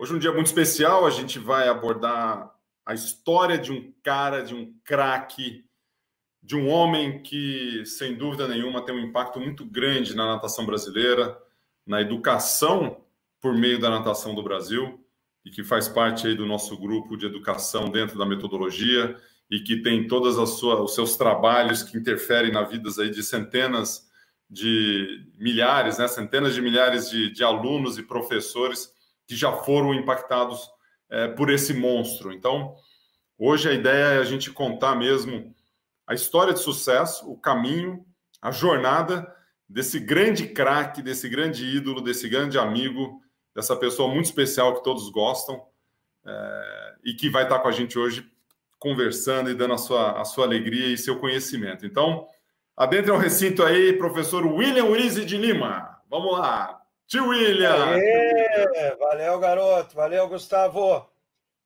Hoje é um dia muito especial, a gente vai abordar a história de um cara, de um craque, de um homem que, sem dúvida nenhuma, tem um impacto muito grande na natação brasileira, na educação por meio da natação do Brasil, e que faz parte aí do nosso grupo de educação dentro da metodologia e que tem todas as os seus trabalhos que interferem na vidas aí de centenas de milhares, né, centenas de milhares de, de alunos e professores que já foram impactados é, por esse monstro. Então, hoje a ideia é a gente contar mesmo a história de sucesso, o caminho, a jornada desse grande craque, desse grande ídolo, desse grande amigo, dessa pessoa muito especial que todos gostam é, e que vai estar com a gente hoje conversando e dando a sua, a sua alegria e seu conhecimento. Então, adentre ao recinto aí, professor William Urize de Lima. Vamos lá. Tio William! Aê, valeu, garoto. Valeu, Gustavo.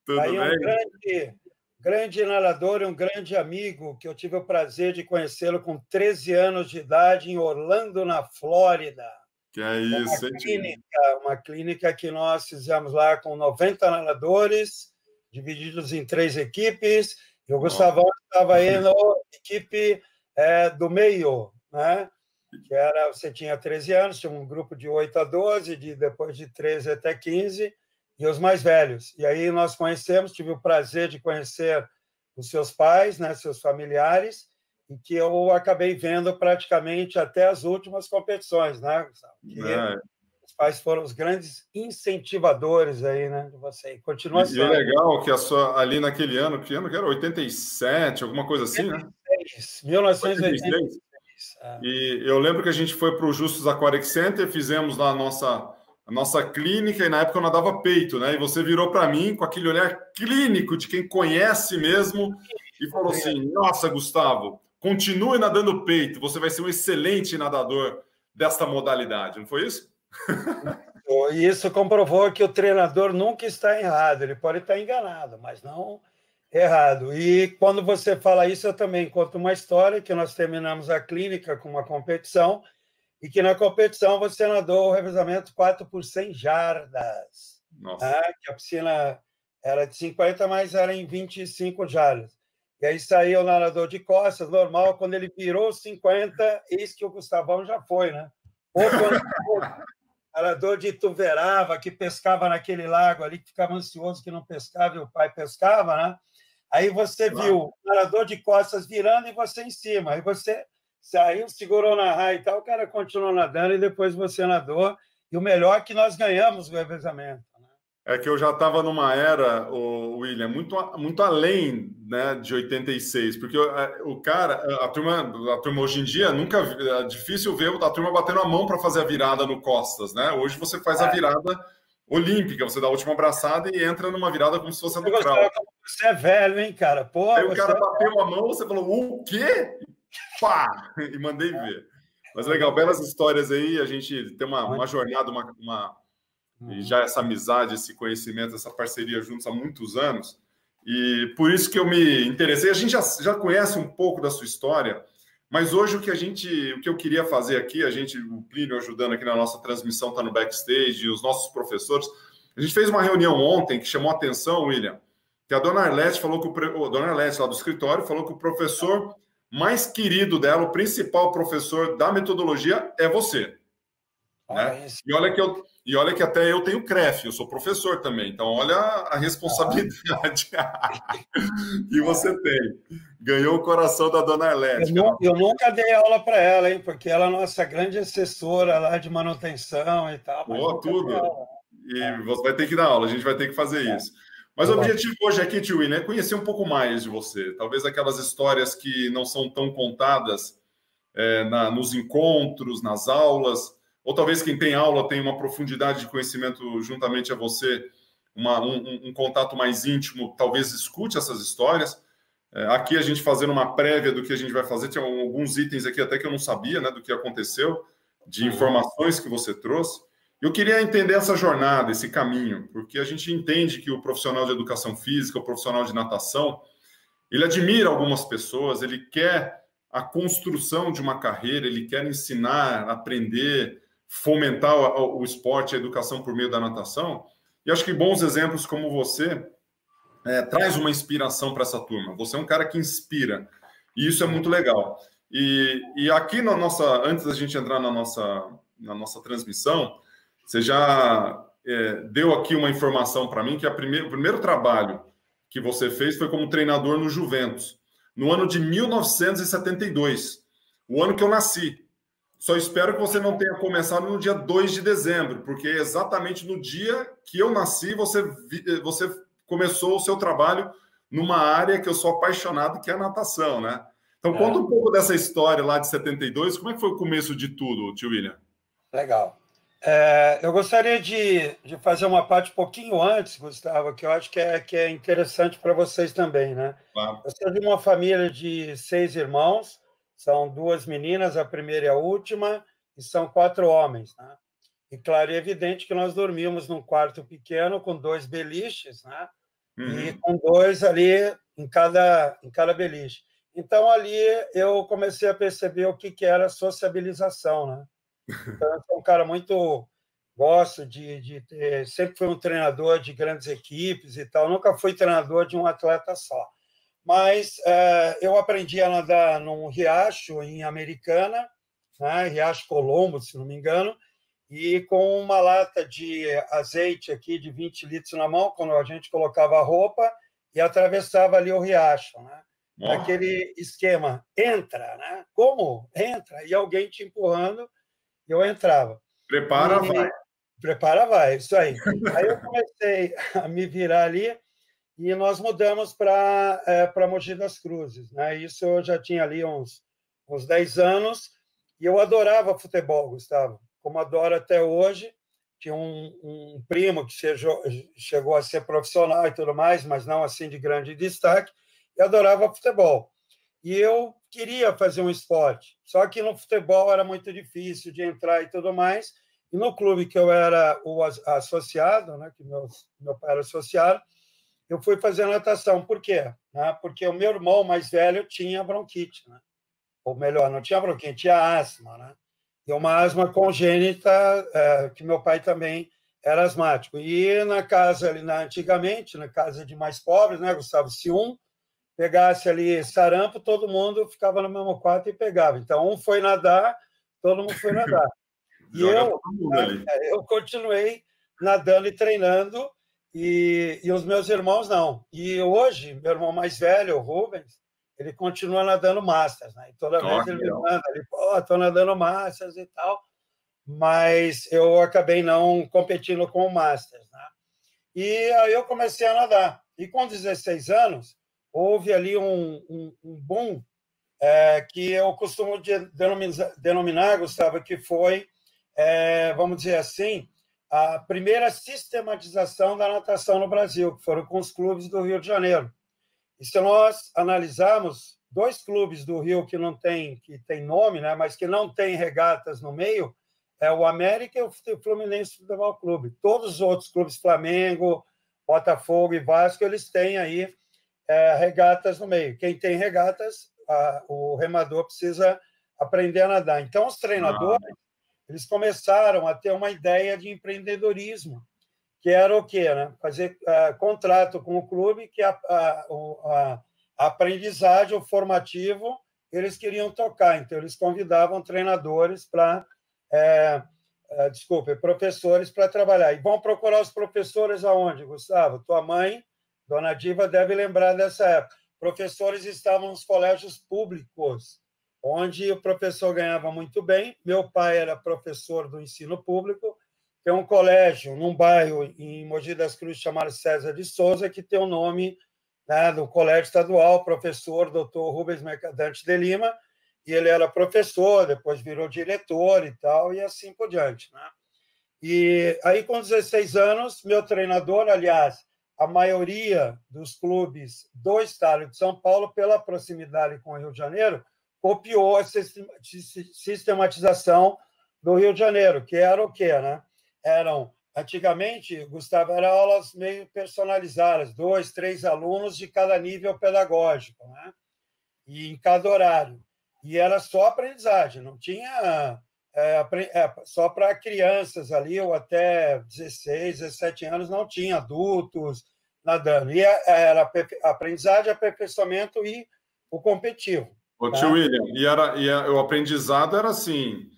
Tudo Aí bem? um grande, grande nadador e um grande amigo que eu tive o prazer de conhecê-lo com 13 anos de idade em Orlando, na Flórida. Que é isso, uma clínica, uma clínica que nós fizemos lá com 90 nadadores, divididos em três equipes, e o Gustavão estava aí na equipe é, do meio, né? Que era, você tinha 13 anos, tinha um grupo de 8 a 12, de, depois de 13 até 15, e os mais velhos. E aí nós conhecemos, tive o prazer de conhecer os seus pais, né, seus familiares, e que eu acabei vendo praticamente até as últimas competições, né, que é. Os pais foram os grandes incentivadores aí, né, de você. continua sendo. E é legal que a sua, ali naquele ano, que ano que era? 87, alguma coisa assim, 86, né? 1986. É. E eu lembro que a gente foi para o Justus Aquatic Center, fizemos lá a nossa, a nossa clínica, e na época eu nadava peito, né? E você virou para mim com aquele olhar clínico de quem conhece mesmo e falou assim: Nossa, Gustavo, continue nadando peito, você vai ser um excelente nadador desta modalidade, não foi isso? E isso comprovou que o treinador nunca está errado, ele pode estar enganado, mas não Errado. E quando você fala isso, eu também conto uma história que nós terminamos a clínica com uma competição e que na competição você nadou o revezamento 4 por 100 jardas. Nossa. Né? Que a piscina era de 50, mas era em 25 jardas. E aí saiu o nadador de costas, normal, quando ele virou 50, eis que o Gustavão já foi, né? Ou quando o nadador de Tuverava, que pescava naquele lago ali, que ficava ansioso que não pescava e o pai pescava, né? Aí você viu o nadador de costas virando e você em cima. Aí você saiu, segurou na raia e tal, o cara continuou nadando e depois você nadou. E o melhor é que nós ganhamos o revezamento. Né? É que eu já estava numa era, o William, muito, muito além né, de 86, porque o, o cara, a turma, a turma hoje em dia, nunca é difícil ver a turma batendo a mão para fazer a virada no Costas, né? Hoje você faz é. a virada olímpica, você dá a última abraçada e entra numa virada como se fosse no crawl. Você é velho, hein, cara? Pô, Aí o cara é bateu a mão, você falou, o quê? Pá! E mandei ver. Mas legal, belas histórias aí, a gente tem uma, uma jornada, uma, uma, e já essa amizade, esse conhecimento, essa parceria juntos há muitos anos. E por isso que eu me interessei. A gente já, já conhece um pouco da sua história, mas hoje o que a gente, o que eu queria fazer aqui, a gente, o Plínio ajudando aqui na nossa transmissão, está no backstage, os nossos professores. A gente fez uma reunião ontem que chamou a atenção, William, que a dona Arlete falou que o, a dona Arlete lá do escritório falou que o professor mais querido dela, o principal professor da metodologia é você. Né? E olha que eu e olha que até eu tenho CREF, eu sou professor também. Então olha a responsabilidade que você tem. Ganhou o coração da dona Arlete. Eu, eu nunca dei aula para ela, hein? Porque ela é nossa grande assessora lá de manutenção e tal. Boa, tudo. E você vai ter que dar aula, a gente vai ter que fazer é. isso. Mas o objetivo hoje aqui, tio William, é conhecer um pouco mais de você. Talvez aquelas histórias que não são tão contadas é, na, nos encontros, nas aulas, ou talvez quem tem aula tenha uma profundidade de conhecimento juntamente a você, uma, um, um, contato mais íntimo, talvez escute essas histórias. É, aqui a gente fazendo uma prévia do que a gente vai fazer, tinha alguns itens aqui até que eu não sabia, né, do que aconteceu, de informações que você trouxe. Eu queria entender essa jornada, esse caminho, porque a gente entende que o profissional de educação física, o profissional de natação, ele admira algumas pessoas, ele quer a construção de uma carreira, ele quer ensinar, aprender, fomentar o, o esporte, a educação por meio da natação. E acho que bons exemplos como você é, traz uma inspiração para essa turma. Você é um cara que inspira. E isso é muito legal. E, e aqui na nossa, antes da gente entrar na nossa, na nossa transmissão, você já é, deu aqui uma informação para mim que a primeir, o primeiro trabalho que você fez foi como treinador no Juventus, no ano de 1972, o ano que eu nasci. Só espero que você não tenha começado no dia 2 de dezembro, porque é exatamente no dia que eu nasci você, você começou o seu trabalho numa área que eu sou apaixonado, que é a natação, né? Então, é. conta um pouco dessa história lá de 72. Como é que foi o começo de tudo, tio William? Legal. É, eu gostaria de, de fazer uma parte um pouquinho antes, Gustavo, que eu acho que é, que é interessante para vocês também, né? Claro. Eu sou de uma família de seis irmãos, são duas meninas, a primeira e a última, e são quatro homens, né? E claro e evidente que nós dormíamos num quarto pequeno com dois beliches, né? Uhum. E com dois ali em cada, em cada beliche. Então, ali eu comecei a perceber o que, que era sociabilização, né? Então, eu sou um cara muito. Gosto de, de ter. Sempre fui um treinador de grandes equipes e tal, nunca fui treinador de um atleta só. Mas é, eu aprendi a nadar num riacho em Americana, né? Riacho Colombo, se não me engano, e com uma lata de azeite aqui de 20 litros na mão, quando a gente colocava a roupa e atravessava ali o riacho, né? Aquele esquema, entra, né? Como? Entra. E alguém te empurrando eu entrava. Prepara, e, vai. Prepara, vai, isso aí. aí eu comecei a me virar ali e nós mudamos para é, Mogi das Cruzes. Né? Isso eu já tinha ali uns, uns 10 anos e eu adorava futebol, Gustavo, como adoro até hoje. Tinha um, um primo que chegou, chegou a ser profissional e tudo mais, mas não assim de grande destaque, e adorava futebol. E eu queria fazer um esporte, só que no futebol era muito difícil de entrar e tudo mais. E no clube que eu era o associado, né, que meu, meu pai era associado, eu fui fazer natação. Por quê? Né? Porque o meu irmão mais velho tinha bronquite, né? ou melhor, não tinha bronquite, tinha asma, né? E uma asma congênita, é, que meu pai também era asmático. E na casa ali, na, antigamente, na casa de mais pobres, né, Gustavo, se um pegasse ali sarampo, todo mundo ficava no mesmo quarto e pegava. Então, um foi nadar, todo mundo foi nadar. E eu, é, eu continuei nadando e treinando, e, e os meus irmãos não. E hoje, meu irmão mais velho, o Rubens, ele continua nadando Masters, né? E toda vez ele me manda ali, pô, tô nadando Masters e tal, mas eu acabei não competindo com o Masters, né? E aí eu comecei a nadar. E com 16 anos, houve ali um, um, um boom é, que eu costumo denominar, denominar, Gustavo, que foi, é, vamos dizer assim, a primeira sistematização da natação no Brasil, que foram com os clubes do Rio de Janeiro. E se nós analisarmos dois clubes do Rio que não tem que tem nome, né, mas que não tem regatas no meio, é o América e o Fluminense Futebol Clube. Todos os outros clubes, Flamengo, Botafogo e Vasco, eles têm aí é, regatas no meio. Quem tem regatas, a, o remador precisa aprender a nadar. Então, os treinadores. Eles começaram a ter uma ideia de empreendedorismo, que era o quê? Né? Fazer uh, contrato com o clube, que a, a, a, a aprendizagem, o formativo, eles queriam tocar. Então, eles convidavam treinadores para. É, é, desculpe, professores para trabalhar. E vão procurar os professores aonde, Gustavo? Tua mãe Dona Diva deve lembrar dessa época. Professores estavam nos colégios públicos, onde o professor ganhava muito bem. Meu pai era professor do ensino público. Tem um colégio num bairro em Mogi das Cruzes chamado César de Souza, que tem o nome né, do colégio estadual, professor doutor Rubens Mercadante de Lima, e ele era professor, depois virou diretor e tal, e assim por diante. Né? E aí, com 16 anos, meu treinador, aliás, a maioria dos clubes do estado de São Paulo, pela proximidade com o Rio de Janeiro, copiou a sistematização do Rio de Janeiro, que era o quê? Né? Eram, antigamente, Gustavo, eram aulas meio personalizadas, dois, três alunos de cada nível pedagógico, né? e em cada horário. E era só aprendizagem, não tinha é, é, só para crianças ali, ou até 16, 17 anos, não tinha adultos nadando. E era aprendizagem, aperfeiçoamento e o competitivo. Ô, tá? tio William, e, era, e o aprendizado era assim.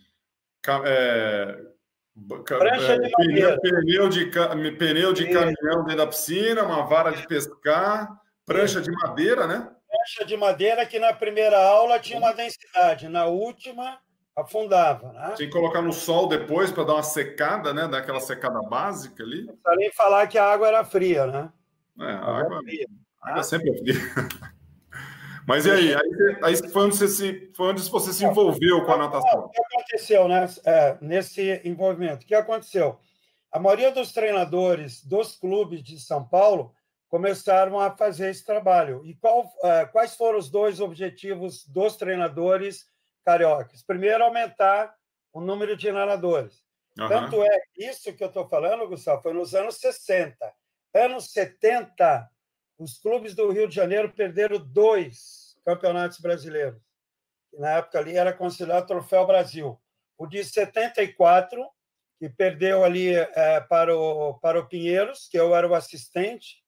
É, Prancha de pneu, pneu de, pneu de caminhão dentro da piscina, uma vara de pescar, prancha de madeira, né? Prancha de madeira que na primeira aula tinha uma densidade, na última afundava. Né? Tinha que colocar no sol depois para dar uma secada, né? Daquela secada básica ali. Não precisa nem falar que a água era fria, né? É, a água, fria, a água sempre é fria. Mas e aí? Aí, aí foi, onde você se, foi onde você se envolveu com a natação? O que aconteceu né, é, nesse envolvimento? O que aconteceu? A maioria dos treinadores dos clubes de São Paulo começaram a fazer esse trabalho. E qual, é, quais foram os dois objetivos dos treinadores cariocas? Primeiro, aumentar o número de nadadores. Uhum. Tanto é isso que eu estou falando, Gustavo, foi nos anos 60. Anos 70, os clubes do Rio de Janeiro perderam dois campeonatos brasileiros. Na época ali era considerado Troféu Brasil. O de 74, que perdeu ali é, para, o, para o Pinheiros, que eu era o assistente,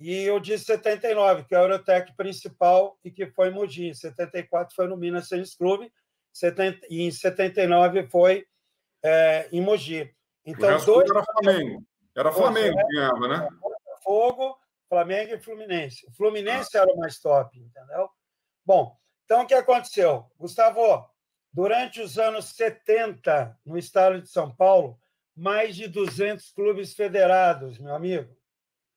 e o de 79, que é o Eurotec principal e que foi em Mogi. Em 74 foi no Minas Tênis Clube, e em 79 foi é, em Mogi. Então, dois. Era Flamengo. Era Flamengo que ganhava, né? Fogo, Flamengo e Fluminense. O Fluminense era o mais top, entendeu? Bom, então o que aconteceu? Gustavo, durante os anos 70, no estado de São Paulo, mais de 200 clubes federados, meu amigo,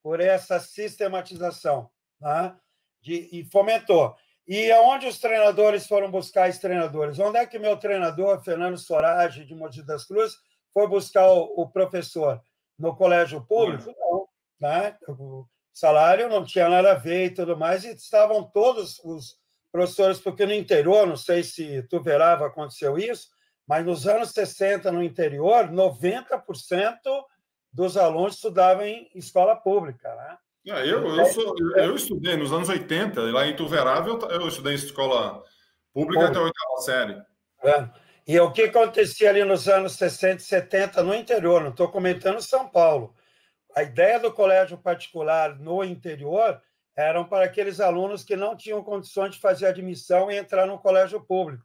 por essa sistematização, né? De, e fomentou. E aonde os treinadores foram buscar esses treinadores? Onde é que meu treinador, Fernando Sorage, de Mogi das Cruzes, foi buscar o, o professor? No colégio público? Não. Né? Salário não tinha nada a ver e tudo mais, e estavam todos os professores, porque no interior, não sei se tu verava, aconteceu isso, mas nos anos 60, no interior, 90% dos alunos estudavam em escola pública, né? É, eu, eu, sou, eu estudei nos anos 80, lá em Tuverável, eu estudei em escola pública até a oitava série. É. E o que acontecia ali nos anos 60 e 70 no interior, não estou comentando São Paulo, a ideia do colégio particular no interior eram para aqueles alunos que não tinham condições de fazer admissão e entrar no colégio público.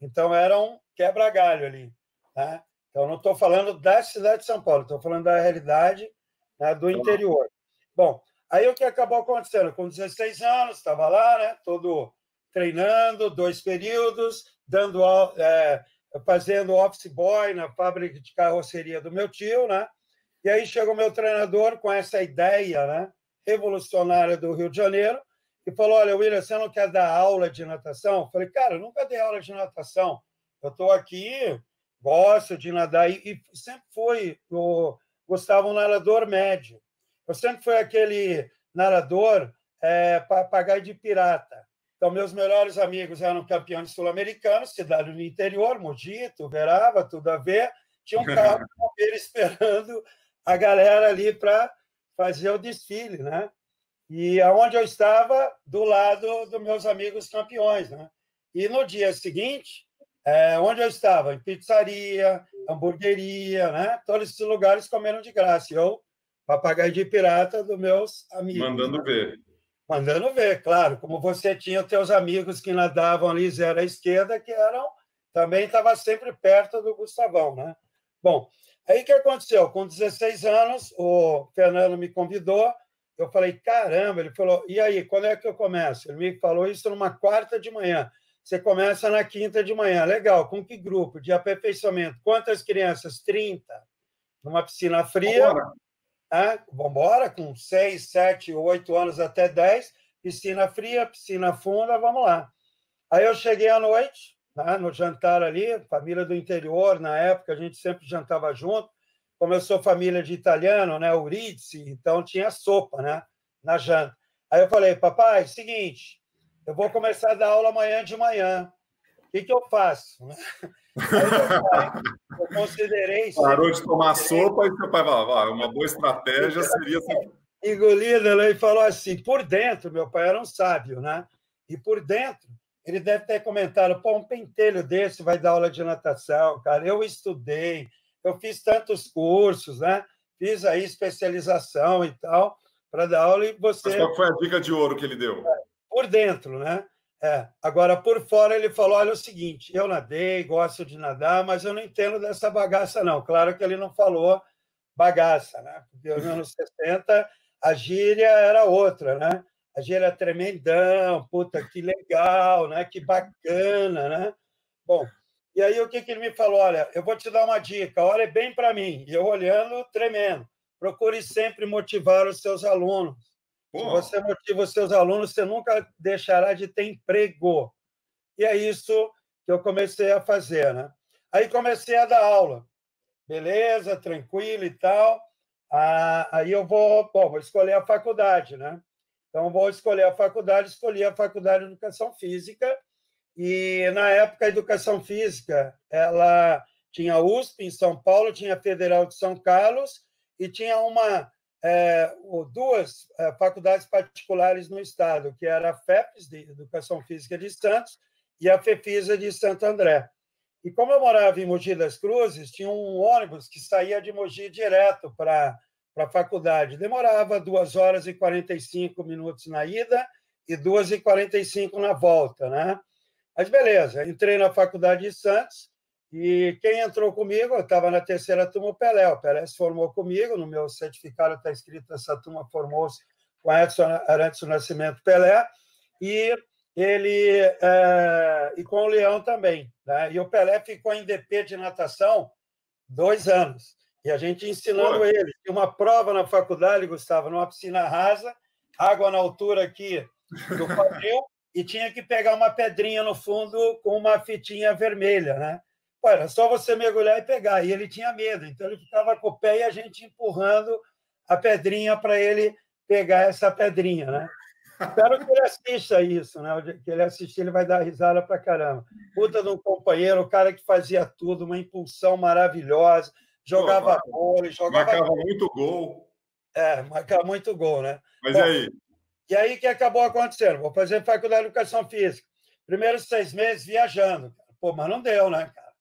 Então, era um quebra-galho ali. Né? Então, não estou falando da cidade de São Paulo, estou falando da realidade né, do interior. Bom, aí o que acabou acontecendo? Com 16 anos, estava lá, né, todo treinando, dois períodos, dando, é, fazendo office boy na fábrica de carroceria do meu tio, né? E aí chega o meu treinador com essa ideia né, revolucionária do Rio de Janeiro e falou: Olha, William, você não quer dar aula de natação? Eu falei: Cara, eu nunca dei aula de natação. Eu estou aqui, gosto de nadar. E, e sempre fui o Gustavo um nadador médio. Eu sempre fui aquele nadador é, papagaio de pirata. Então, meus melhores amigos eram campeões sul-americanos, cidade do interior, Mogi, Tuverava, tudo a ver. Tinha um carro de esperando a galera ali para fazer o desfile, né? E aonde eu estava, do lado dos meus amigos campeões, né? E no dia seguinte, é, onde eu estava? Em pizzaria, hamburgueria, né? Todos esses lugares comendo de graça. Eu, papagaio de pirata dos meus amigos. Mandando né? ver. Mandando ver, claro. Como você tinha os teus amigos que nadavam ali zero à esquerda, que eram também estava sempre perto do Gustavão, né? Bom, Aí o que aconteceu? Com 16 anos, o Fernando me convidou. Eu falei, caramba, ele falou, e aí, quando é que eu começo? Ele me falou isso numa quarta de manhã. Você começa na quinta de manhã. Legal, com que grupo? De aperfeiçoamento. Quantas crianças? 30. Numa piscina fria. Vamos embora, com 6, 7, 8 anos até 10. Piscina fria, piscina funda, vamos lá. Aí eu cheguei à noite, né, no jantar ali, família do interior, na época a gente sempre jantava junto. Como eu sou família de italiano, né, Urizi, então tinha sopa, né, na janta. Aí eu falei, papai, seguinte, eu vou começar a dar aula amanhã de manhã. O que, que eu faço? eu, considerei. Parou de tomar sopa e seu pai falou: uma boa estratégia seria. Engolida, né? E falou assim: por dentro, meu pai era um sábio, né? E por dentro, ele deve ter comentado: pô, um pentelho desse vai dar aula de natação, cara. Eu estudei, eu fiz tantos cursos, né? Fiz aí especialização e tal, para dar aula e você. Mas qual foi a dica de ouro que ele deu? Por dentro, né? É. Agora, por fora, ele falou: olha, é o seguinte, eu nadei, gosto de nadar, mas eu não entendo dessa bagaça, não. Claro que ele não falou bagaça, né? Porque nos anos 60 a gíria era outra, né? A gíria era tremendão, puta, que legal, né? Que bacana, né? Bom, e aí o que, que ele me falou? Olha, eu vou te dar uma dica, olha bem para mim. E eu olhando, tremendo. Procure sempre motivar os seus alunos Pô. Se você motiva os seus alunos, você nunca deixará de ter emprego. E é isso que eu comecei a fazer. Né? Aí comecei a dar aula. Beleza, tranquilo e tal. Ah, aí eu vou, bom, vou escolher a faculdade, né? Então, vou escolher a faculdade, escolhi a faculdade de Educação Física. E, na época, a Educação Física, ela tinha USP em São Paulo, tinha a Federal de São Carlos e tinha uma é, duas é, faculdades particulares no estado, que era a FEPES, de Educação Física de Santos, e a FEFISA de Santo André. E como eu morava em Mogi das Cruzes, tinha um ônibus que saía de Mogi direto para a faculdade. Demorava duas horas e 45 minutos na ida e duas e 45 na volta, né? Mas beleza, entrei na faculdade de Santos e quem entrou comigo, eu estava na terceira turma, o Pelé. O Pelé se formou comigo, no meu certificado está escrito essa turma formou-se com Edson Arantes Nascimento Pelé, e ele é, e com o Leão também. Né? E o Pelé ficou em DP de natação dois anos. E a gente ensinando Pô. ele. Tinha uma prova na faculdade, Gustavo, numa piscina rasa, água na altura aqui do quadril, e tinha que pegar uma pedrinha no fundo com uma fitinha vermelha, né? Pô, era só você mergulhar e pegar. E ele tinha medo, então ele ficava com o pé e a gente empurrando a pedrinha para ele pegar essa pedrinha, né? Espero que ele assista isso, né? Que ele assistir, ele vai dar risada para caramba. Puta de um companheiro, o cara que fazia tudo, uma impulsão maravilhosa, jogava bola, jogava. Marcava gol. muito gol. É, marcava muito gol, né? Mas Bom, e aí? E aí que acabou acontecendo? Vou fazer faculdade de educação física. Primeiros seis meses viajando. Pô, mas não deu, né, cara?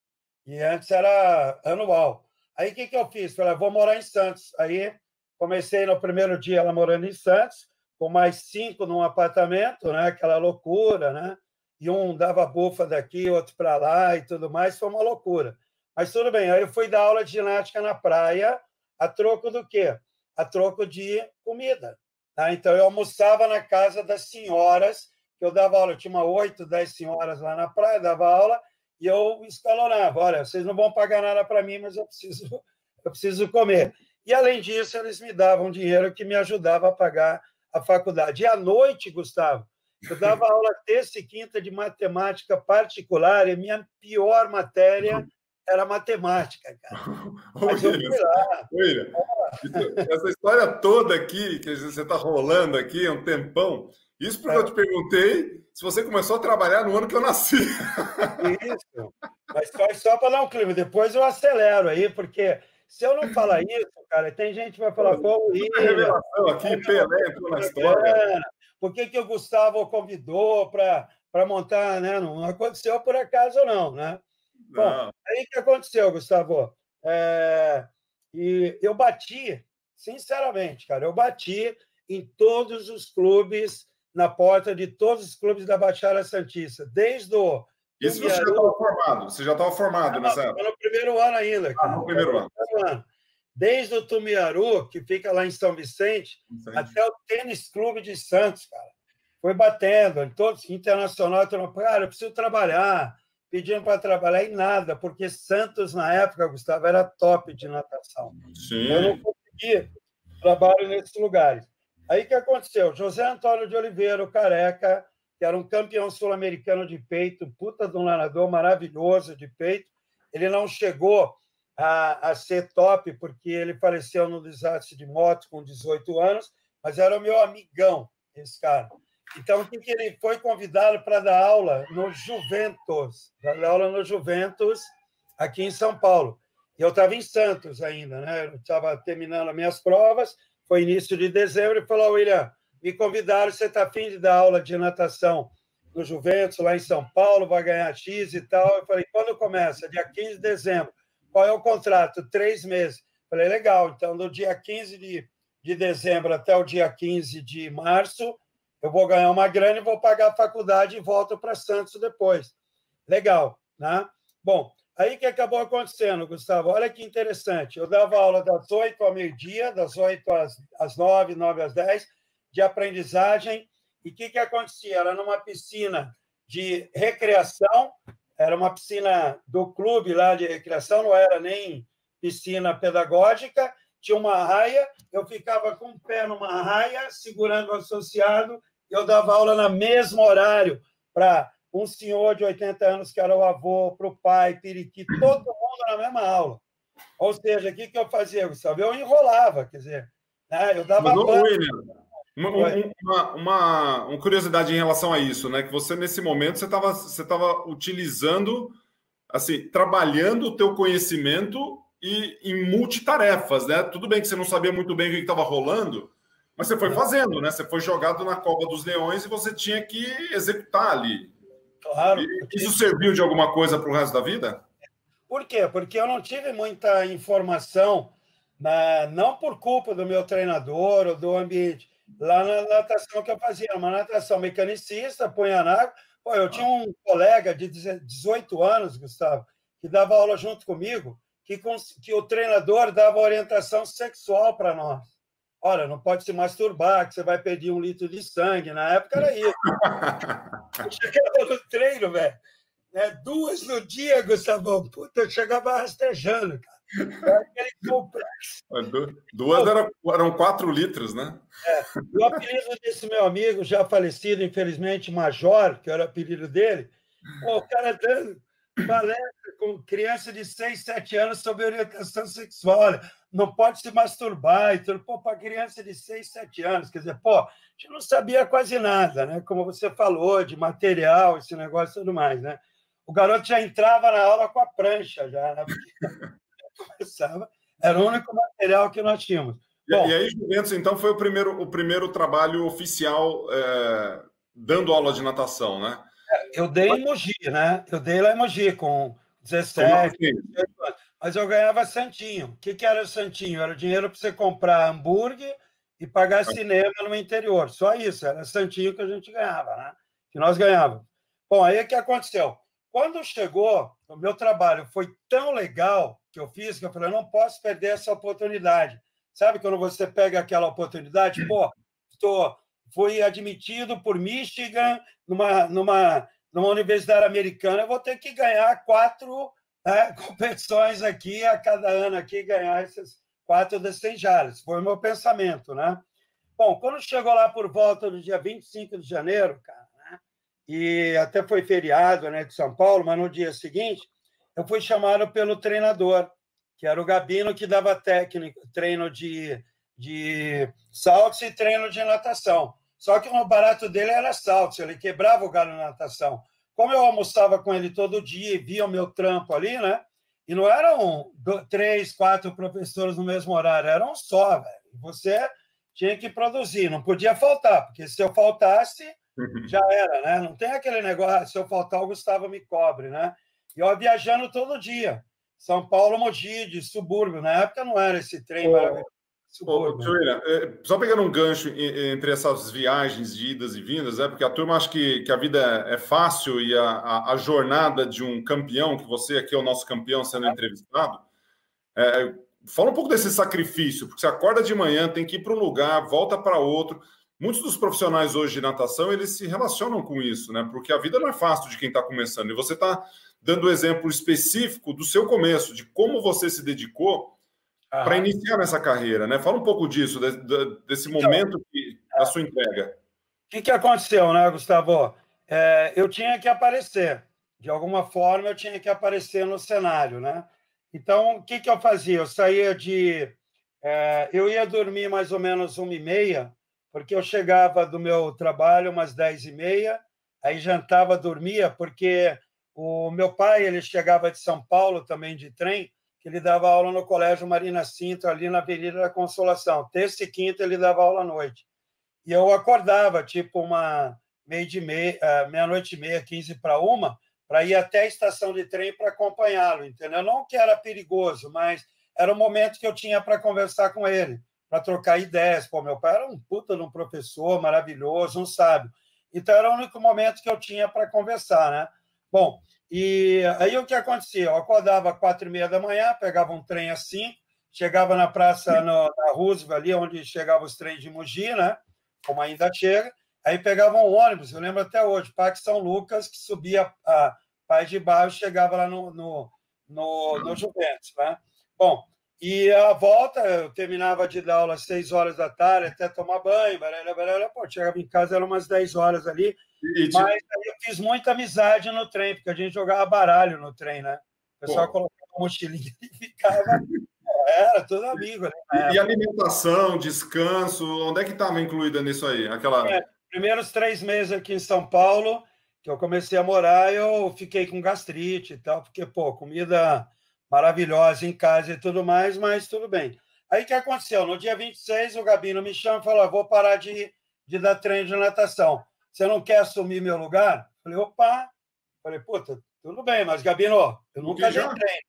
E antes era anual. Aí o que, que eu fiz? Falei, vou morar em Santos. Aí comecei no primeiro dia ela morando em Santos, com mais cinco num apartamento, né? aquela loucura, né? E um dava bufa daqui, outro para lá e tudo mais, foi uma loucura. Mas tudo bem, aí eu fui dar aula de ginástica na praia, a troco do quê? A troco de comida. Tá? Então eu almoçava na casa das senhoras, que eu dava aula, eu tinha oito, dez senhoras lá na praia, dava aula, e eu escalonava, olha, vocês não vão pagar nada para mim, mas eu preciso, eu preciso comer. E, além disso, eles me davam dinheiro que me ajudava a pagar a faculdade. E, à noite, Gustavo, eu dava aula terça e quinta de matemática particular, e minha pior matéria era matemática, cara. Mas William, William, essa história toda aqui, que você está rolando aqui há um tempão, isso porque é. eu te perguntei se você começou a trabalhar no ano que eu nasci. Isso. Mas só, só para dar um clima. Depois eu acelero aí, porque se eu não falar isso, cara, tem gente que vai falar, pô, William, revelação aqui, Pelé entrou na história. Por que, que o Gustavo convidou para montar, né? Não aconteceu por acaso, não, né? Bom, não. aí que aconteceu, Gustavo? É, e eu bati, sinceramente, cara, eu bati em todos os clubes na porta de todos os clubes da Baixada Santista, desde o. Isso você já estava formado? Você já estava formado não, nessa época? no primeiro ano ainda. Cara. Ah, no primeiro ano. ano. Desde o Tumiaru, que fica lá em São Vicente, Vicente, até o Tênis Clube de Santos, cara. Foi batendo, em todos, internacional, cara, eu preciso trabalhar, pedindo para trabalhar em nada, porque Santos, na época, Gustavo, era top de natação. Sim. Eu não consegui trabalho nesses lugares. Aí o que aconteceu? José Antônio de Oliveira, o careca, que era um campeão sul-americano de peito, puta de um nadador maravilhoso de peito, ele não chegou a, a, ser top porque ele faleceu no desastre de moto com 18 anos, mas era o meu amigão, esse cara. Então, o que, ele foi convidado para dar aula no Juventus, dar aula no Juventus, aqui em São Paulo. E eu estava em Santos ainda, né? Eu estava terminando as minhas provas, foi início de dezembro, e falou, William, me convidaram, você está afim de dar aula de natação no Juventus, lá em São Paulo, vai ganhar X e tal. Eu falei, quando começa? Dia 15 de dezembro. Qual é o contrato? Três meses. Falei, legal, então do dia 15 de, de dezembro até o dia 15 de março, eu vou ganhar uma grana e vou pagar a faculdade e volto para Santos depois. Legal, né? Bom, aí que acabou acontecendo, Gustavo? Olha que interessante. Eu dava aula das 8 ao meio-dia, das 8 às, às 9, 9 às 10, de aprendizagem. E o que, que acontecia? Era numa piscina de recreação, era uma piscina do clube lá de recreação, não era nem piscina pedagógica, tinha uma raia, eu ficava com o pé numa raia, segurando o associado, eu dava aula no mesmo horário para um senhor de 80 anos, que era o avô, para o pai, Piriqui, todo mundo na mesma aula. Ou seja, o que, que eu fazia, Gustavo? Eu enrolava, quer dizer, né? eu dava. Mas, William, uma, uma, uma, uma, curiosidade em relação a isso, né? Que você, nesse momento, você estava você tava utilizando, assim, trabalhando o teu conhecimento e em multitarefas, né? Tudo bem que você não sabia muito bem o que estava rolando, mas você foi fazendo, né? Você foi jogado na cova dos leões e você tinha que executar ali. Claro. Isso serviu de alguma coisa para o resto da vida? Por quê? Porque eu não tive muita informação, né? não por culpa do meu treinador ou do ambiente. Lá na natação que eu fazia, uma natação mecanicista, punha na água. Pô, eu tinha um colega de 18 anos, Gustavo, que dava aula junto comigo, que, que o treinador dava orientação sexual para nós. Olha, não pode se masturbar, que você vai perder um litro de sangue. Na época era isso. eu chegava no treino, velho. Né? Duas no dia, Gustavo. Puta, eu chegava rastejando, cara. Duas eram, eram quatro litros, né? É. O apelido desse meu amigo, já falecido, infelizmente, Major, que era o apelido dele, o cara dando palestra com criança de 6, 7 anos sobre orientação sexual. Não pode se masturbar e tudo. Pô, para criança de 6, 7 anos. Quer dizer, pô, a gente não sabia quase nada, né? Como você falou, de material, esse negócio e tudo mais, né? O garoto já entrava na aula com a prancha, já, né? começava. Era o único material que nós tínhamos. Bom, e aí, Juventus, então, foi o primeiro, o primeiro trabalho oficial é, dando aula de natação, né? Eu dei em Mogi, né? Eu dei lá em Mogi com 17, 18 anos. Mas eu ganhava santinho. O que, que era o santinho? Era o dinheiro para você comprar hambúrguer e pagar cinema no interior. Só isso, era santinho que a gente ganhava, né? Que nós ganhávamos. Bom, aí o que aconteceu? Quando chegou, o meu trabalho foi tão legal que eu fiz que eu falei, eu não posso perder essa oportunidade. Sabe quando você pega aquela oportunidade? Pô, estou fui admitido por Michigan numa, numa, numa universidade americana, eu vou ter que ganhar quatro né, competições aqui a cada ano aqui, ganhar esses quatro descenjares. Foi o meu pensamento, né? Bom, quando chegou lá por volta do dia 25 de janeiro, cara, né, e até foi feriado né, de São Paulo, mas no dia seguinte, eu fui chamado pelo treinador, que era o Gabino, que dava técnico, treino de, de saltos e treino de natação. Só que o barato dele era salto, ele quebrava o galho na natação. Como eu almoçava com ele todo dia e via o meu trampo ali, né? E não eram dois, três, quatro professores no mesmo horário, eram um só, velho. Você tinha que produzir, não podia faltar, porque se eu faltasse, uhum. já era, né? Não tem aquele negócio, se eu faltar, o Gustavo me cobre, né? E eu viajando todo dia. São Paulo, Mogi, de subúrbio. Na época não era esse trem oh. maravilhoso Ô, é, só pegando um gancho entre essas viagens de idas e vindas, é porque a turma acha que, que a vida é fácil e a, a, a jornada de um campeão, que você aqui é o nosso campeão sendo entrevistado, é, fala um pouco desse sacrifício, porque você acorda de manhã, tem que ir para um lugar, volta para outro. Muitos dos profissionais hoje de natação, eles se relacionam com isso, né? Porque a vida não é fácil de quem está começando. E você está dando o exemplo específico do seu começo, de como você se dedicou para iniciar nessa carreira, né? Fala um pouco disso, de, de, desse então, momento que, da sua entrega. O que, que aconteceu, né, Gustavo? É, eu tinha que aparecer. De alguma forma, eu tinha que aparecer no cenário, né? Então, o que, que eu fazia? Eu saía de... É, eu ia dormir mais ou menos uma e meia, porque eu chegava do meu trabalho umas dez e meia, aí jantava, dormia, porque o meu pai ele chegava de São Paulo também de trem, que ele dava aula no Colégio Marina Cinto, ali na Avenida da Consolação. Terça e quinta ele dava aula à noite. E eu acordava, tipo, uma meio de meia, uh, meia-noite e meia, 15 para uma, para ir até a estação de trem para acompanhá-lo, entendeu? Não que era perigoso, mas era o momento que eu tinha para conversar com ele, para trocar ideias. Pô, meu pai era um puta de um professor maravilhoso, um sábio. Então era o único momento que eu tinha para conversar, né? Bom, e aí o que acontecia? Eu acordava às quatro e meia da manhã, pegava um trem assim, chegava na praça no, na Roosevelt, ali onde chegavam os trens de Mogi, né? Como ainda chega, aí pegava um ônibus, eu lembro até hoje, Parque São Lucas, que subia a Paz de Baixo, chegava lá no, no, no, no Juventus, né? Bom, e a volta, eu terminava de dar aula às seis horas da tarde, até tomar banho, baralha, baralha, pô, chegava em casa, eram umas 10 horas ali, e, mas aí eu fiz muita amizade no trem, porque a gente jogava baralho no trem, né? O pessoal pô. colocava mochilinha e ficava... Era tudo amigo. Né? E alimentação, descanso, onde é que estava incluída nisso aí? Aquela... É, primeiros três meses aqui em São Paulo, que eu comecei a morar, eu fiquei com gastrite e tal, porque, pô, comida maravilhosa em casa e tudo mais, mas tudo bem. Aí o que aconteceu? No dia 26, o Gabino me chama e falou: vou parar de, de dar treino de natação. Você não quer assumir meu lugar? Falei, opa. Falei, puta, tudo bem, mas Gabino, eu nunca dei treino.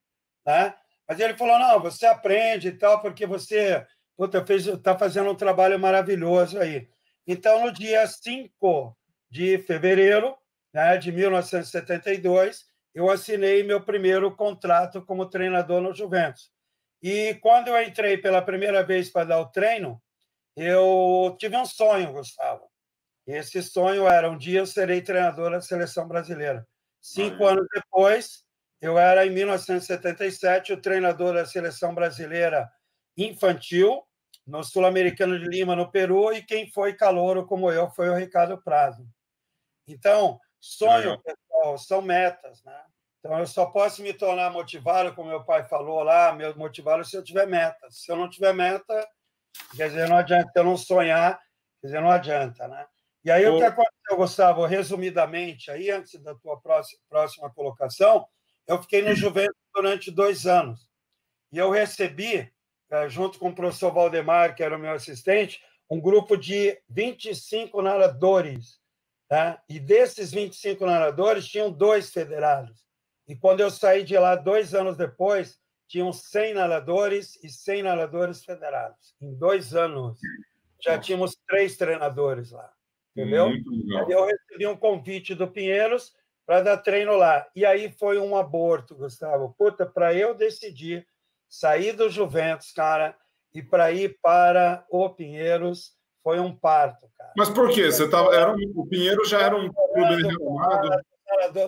Né? Mas ele falou: não, você aprende e tal, porque você está fazendo um trabalho maravilhoso aí. Então, no dia 5 de fevereiro né, de 1972, eu assinei meu primeiro contrato como treinador no Juventus. E quando eu entrei pela primeira vez para dar o treino, eu tive um sonho, Gustavo. Esse sonho era um dia eu serei treinador da seleção brasileira. Cinco é. anos depois, eu era em 1977 o treinador da seleção brasileira infantil no Sul-Americano de Lima, no Peru, e quem foi calouro como eu foi o Ricardo Prado. Então, sonho, pessoal, são metas, né? Então, eu só posso me tornar motivado, como meu pai falou lá, meu motivado se eu tiver meta. Se eu não tiver meta, quer dizer, não adianta eu não sonhar, quer dizer, não adianta, né? E aí, o que aconteceu, Gustavo, resumidamente, aí, antes da tua próxima, próxima colocação, eu fiquei no Juventus durante dois anos. E eu recebi, eh, junto com o professor Valdemar, que era o meu assistente, um grupo de 25 nadadores. Tá? E desses 25 nadadores, tinham dois federados. E quando eu saí de lá, dois anos depois, tinham 100 nadadores e 100 nadadores federados. Em dois anos, já tínhamos três treinadores lá. Entendeu? Aí eu recebi um convite do Pinheiros para dar treino lá. E aí foi um aborto, Gustavo. Puta, para eu decidir sair do Juventus, cara, e para ir para o Pinheiros, foi um parto, cara. Mas por quê? Você tava, era um, o Pinheiro já era um clube renomado?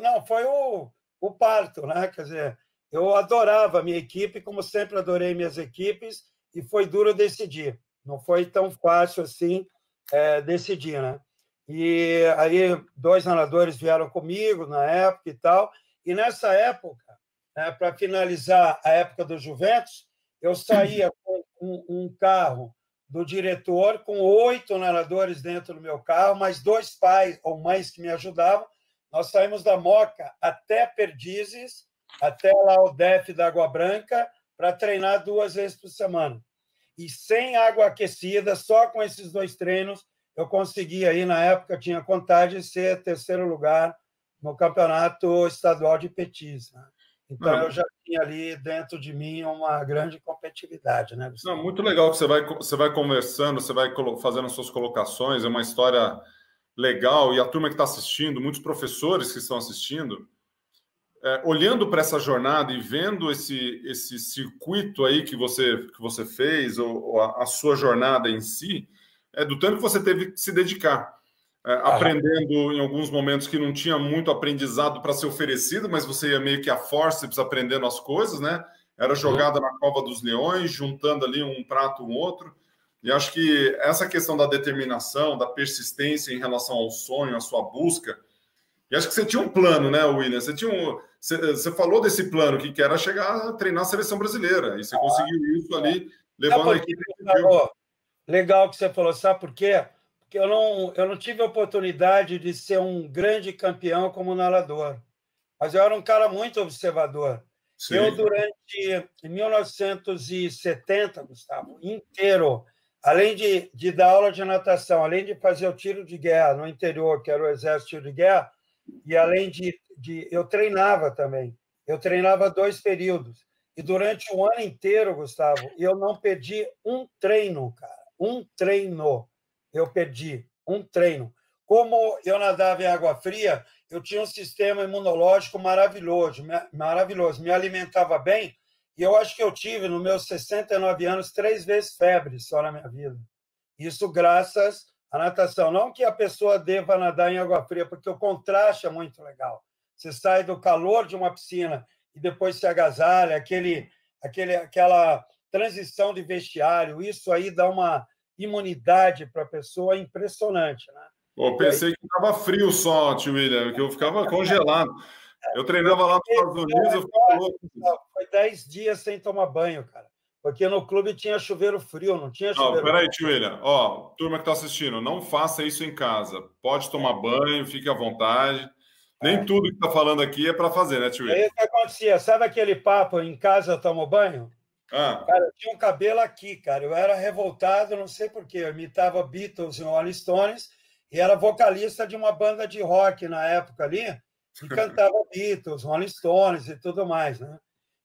Não, foi o, o parto, né? Quer dizer, eu adorava a minha equipe, como sempre adorei minhas equipes, e foi duro decidir. Não foi tão fácil assim é, decidir, né? E aí dois nadadores vieram comigo na época e tal. E nessa época, né, para finalizar a época do Juventus, eu saía com um, um carro do diretor com oito nadadores dentro do meu carro, mais dois pais ou mães que me ajudavam, nós saímos da Moca até Perdizes, até lá o DEF da Água Branca, para treinar duas vezes por semana. E sem água aquecida, só com esses dois treinos, eu consegui aí, na época, tinha contagem de ser terceiro lugar no campeonato estadual de petis. Né? Então, eu já tinha ali dentro de mim uma grande competitividade. Né, Não, muito legal que você vai, você vai conversando, você vai fazendo as suas colocações, é uma história legal, e a turma que está assistindo, muitos professores que estão assistindo, é, olhando para essa jornada e vendo esse, esse circuito aí que você, que você fez, ou, ou a, a, sua jornada em si, é do tanto que você teve que se dedicar. É, ah. aprendendo em alguns momentos que não tinha muito aprendizado para ser oferecido, mas você ia meio que a forceps aprendendo as coisas, né? Era jogada na cova dos leões, juntando ali um prato um outro. E acho que essa questão da determinação, da persistência em relação ao sonho, à sua busca. E acho que você tinha um plano, né, William? Você tinha um, você, você falou desse plano que era chegar a treinar a seleção brasileira. E você ah, conseguiu isso ali, levando a equipe. Legal que você falou, sabe por quê? Porque eu não, eu não tive a oportunidade de ser um grande campeão como nadador. Mas eu era um cara muito observador. Sim. Eu, durante 1970, Gustavo, inteiro, além de, de dar aula de natação, além de fazer o tiro de guerra no interior, que era o exército de, guerra, e além de, de. Eu treinava também. Eu treinava dois períodos. E durante o ano inteiro, Gustavo, eu não perdi um treino, cara. Um treino. Eu perdi um treino. Como eu nadava em água fria, eu tinha um sistema imunológico maravilhoso, maravilhoso. Me alimentava bem. E eu acho que eu tive, nos meus 69 anos, três vezes febre só na minha vida. Isso graças à natação. Não que a pessoa deva nadar em água fria, porque o contraste é muito legal. Você sai do calor de uma piscina e depois se agasalha, aquele, aquele, aquela transição de vestiário, isso aí dá uma imunidade para a pessoa impressionante. Né? Pô, pensei que estava frio só, tio William, que eu ficava congelado. Eu treinava lá nos Estados Unidos, eu ficava louco. Foi 10 dias sem tomar banho, cara. Porque no clube tinha chuveiro frio, não tinha chuveiro. Não, peraí, tio William. Ó, turma que está assistindo, não faça isso em casa. Pode tomar banho, fique à vontade. Nem é. tudo que está falando aqui é para fazer, né, tio William? Aí o que acontecia? Sabe aquele papo, em casa eu tomo banho? Ah. Cara, eu tinha um cabelo aqui, cara. Eu era revoltado, não sei porquê. Eu imitava Beatles e Rolling Stones e era vocalista de uma banda de rock na época ali e cantava Beatles, Rolling Stones e tudo mais, né?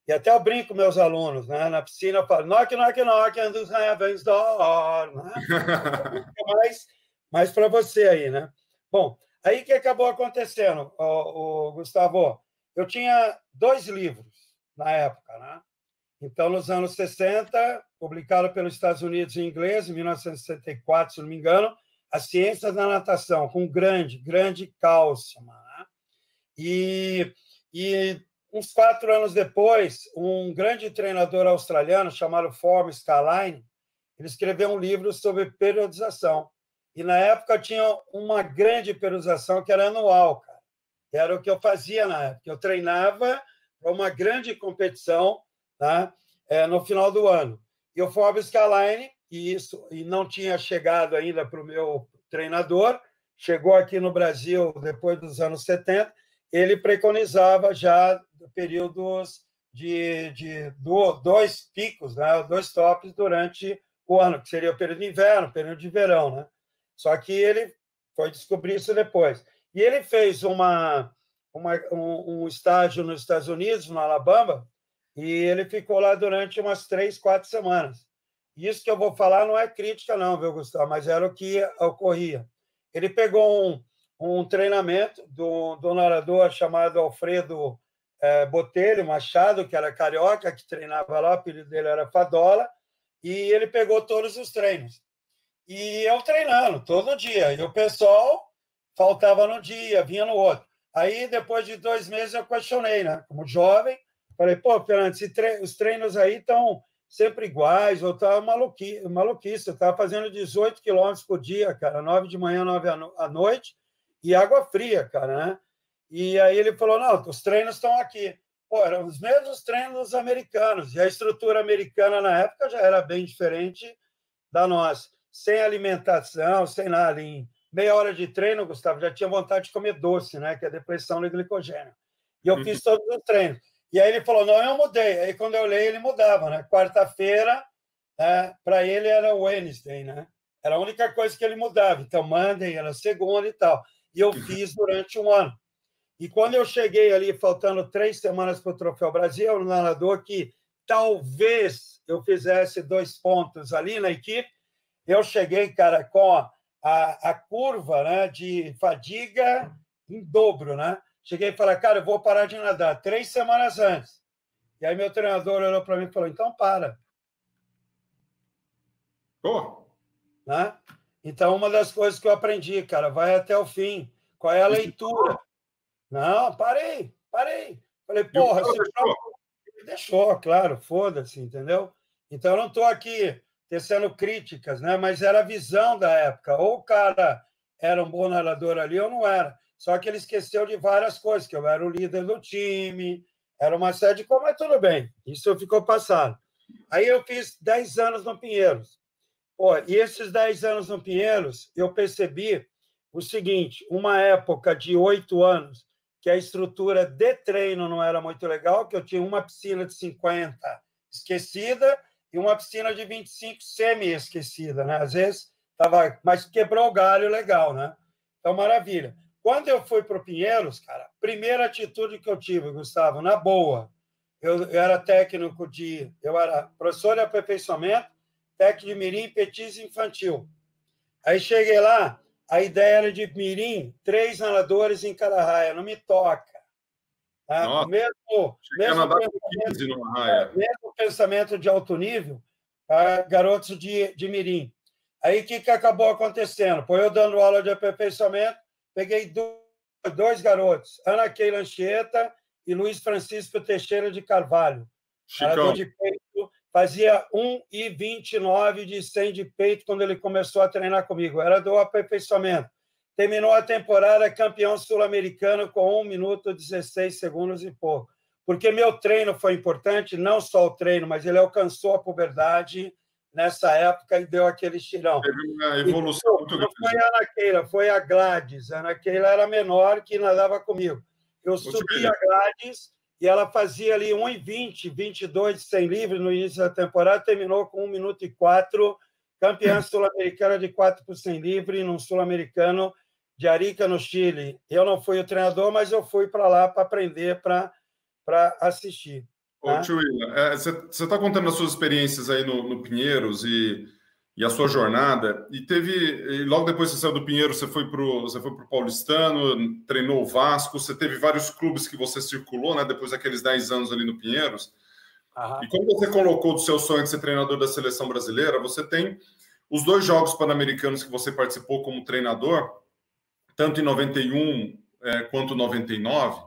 E até eu brinco com meus alunos, né? Na piscina eu falo, knock, knock, knock, and the heavens door, né? mais, mais para você aí, né? Bom, aí que acabou acontecendo, o, o Gustavo? Eu tinha dois livros na época, né? Então, nos anos 60, publicado pelos Estados Unidos em inglês, em 1964, se não me engano, As Ciências da Natação, com grande, grande cálcio. Né? E, e uns quatro anos depois, um grande treinador australiano chamado Form Scaline, ele escreveu um livro sobre periodização. E na época tinha uma grande periodização que era anual, cara. Era o que eu fazia na época. Eu treinava para uma grande competição tá? É, no final do ano. E o Forbes Scaline, e isso e não tinha chegado ainda para o meu treinador, chegou aqui no Brasil depois dos anos 70, ele preconizava já períodos de, de dois picos, né? dois tops durante o ano, que seria o período de inverno, período de verão. Né? Só que ele foi descobrir isso depois. E ele fez uma, uma um, um estágio nos Estados Unidos, no Alabama, e ele ficou lá durante umas três, quatro semanas. Isso que eu vou falar não é crítica, não, viu, Gustavo? Mas era o que ocorria. Ele pegou um, um treinamento do, do narrador chamado Alfredo é, Botelho Machado, que era carioca, que treinava lá, o apelido dele era Fadola, e ele pegou todos os treinos. E eu treinando todo dia. E o pessoal faltava no dia, vinha no outro. Aí, depois de dois meses, eu questionei, né? Como jovem, Falei, pô, Fernando, tre os treinos aí estão sempre iguais, ou tá maluqui maluquice. Eu estava fazendo 18 quilômetros por dia, cara, nove de manhã, nove à noite, e água fria, cara, né? E aí ele falou: não, os treinos estão aqui. Pô, eram os mesmos treinos americanos, e a estrutura americana na época já era bem diferente da nossa. Sem alimentação, sem nada. Em meia hora de treino, Gustavo, já tinha vontade de comer doce, né? Que é a depressão do glicogênio. E eu fiz todos os treinos. E aí ele falou: não, eu mudei. Aí quando eu olhei, ele mudava, né? Quarta-feira, né? para ele era Wednesday, né? Era a única coisa que ele mudava. Então, Monday era segunda e tal. E eu fiz durante um ano. E quando eu cheguei ali, faltando três semanas para o Troféu Brasil, o narrador que talvez eu fizesse dois pontos ali na equipe, eu cheguei, cara, com a, a curva né, de fadiga em dobro, né? Cheguei e falei, cara, eu vou parar de nadar três semanas antes. E aí meu treinador olhou para mim e falou, então para. Pô. Né? Então, uma das coisas que eu aprendi, cara, vai até o fim. Qual é a leitura? Não, parei, parei. Falei, porra, você deixou? deixou, claro, foda-se, entendeu? Então, eu não estou aqui tecendo críticas, né? mas era a visão da época. Ou o cara era um bom narrador ali ou não era. Só que ele esqueceu de várias coisas, que eu era o líder do time, era uma série de coisas, mas tudo bem, isso ficou passado. Aí eu fiz 10 anos no Pinheiros. Pô, e esses 10 anos no Pinheiros, eu percebi o seguinte: uma época de oito anos, que a estrutura de treino não era muito legal, que eu tinha uma piscina de 50 esquecida e uma piscina de 25 semi-esquecida, né? Às vezes tava, mas quebrou o galho legal, né? Então, maravilha. Quando eu fui para o Pinheiros, cara, primeira atitude que eu tive, Gustavo, na boa, eu, eu era técnico de, eu era professor de aperfeiçoamento, técnico de mirim petis infantil. Aí cheguei lá, a ideia era de mirim, três nadadores em cada raia, não me toca. Tá? Mesmo, mesmo, pensamento, é, mesmo pensamento de alto nível, para garotos de, de mirim. Aí o que, que acabou acontecendo? Foi eu dando aula de aperfeiçoamento, peguei dois garotos, Ana Keila Anchieta e Luiz Francisco Teixeira de Carvalho. Chicão. de peito, fazia 1,29 de 100 de peito quando ele começou a treinar comigo. Era do aperfeiçoamento. Terminou a temporada campeão sul-americano com 1 minuto 16 segundos e pouco. Porque meu treino foi importante, não só o treino, mas ele alcançou a puberdade nessa época e deu aquele estirão. Teve uma evolução muito grande. Não foi a Ana Keila, foi a Gladys. A Ana Keila era menor que nadava comigo. Eu subi a Gladys e ela fazia ali 1,20, 22 de 100 livre no início da temporada, terminou com 1 minuto e 4, campeã sul-americana de 4 por 100 livre, num sul-americano de Arica, no Chile. Eu não fui o treinador, mas eu fui para lá para aprender, para assistir. Ô, tá? tio William, você é, está contando as suas experiências aí no, no Pinheiros e, e, a sua jornada, e teve, e logo depois que você saiu do Pinheiro, você foi para o você foi pro Paulistano, treinou o Vasco, você teve vários clubes que você circulou, né, depois daqueles 10 anos ali no Pinheiros, Aham. e quando você colocou do seu sonho de ser treinador da seleção brasileira, você tem os dois jogos pan-americanos que você participou como treinador, tanto em 91 é, quanto 99,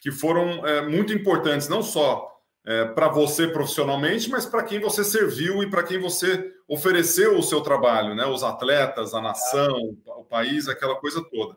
que foram é, muito importantes, não só é, para você profissionalmente, mas para quem você serviu e para quem você ofereceu o seu trabalho, né? Os atletas, a nação, o país, aquela coisa toda.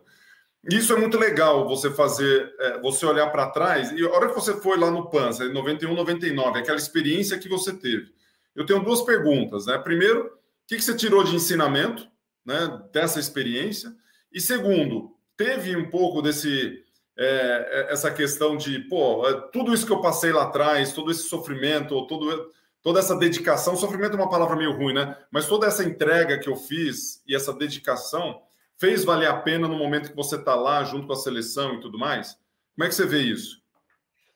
Isso é muito legal você fazer, é, você olhar para trás e a hora que você foi lá no PAN, 91, 99, aquela experiência que você teve. Eu tenho duas perguntas, né? Primeiro, o que, que você tirou de ensinamento, né, dessa experiência? E segundo, teve um pouco desse é, é, essa questão de, pô, é, tudo isso que eu passei lá atrás, todo esse sofrimento, todo, toda essa dedicação, sofrimento é uma palavra meio ruim, né? Mas toda essa entrega que eu fiz e essa dedicação fez valer a pena no momento que você está lá junto com a seleção e tudo mais? Como é que você vê isso?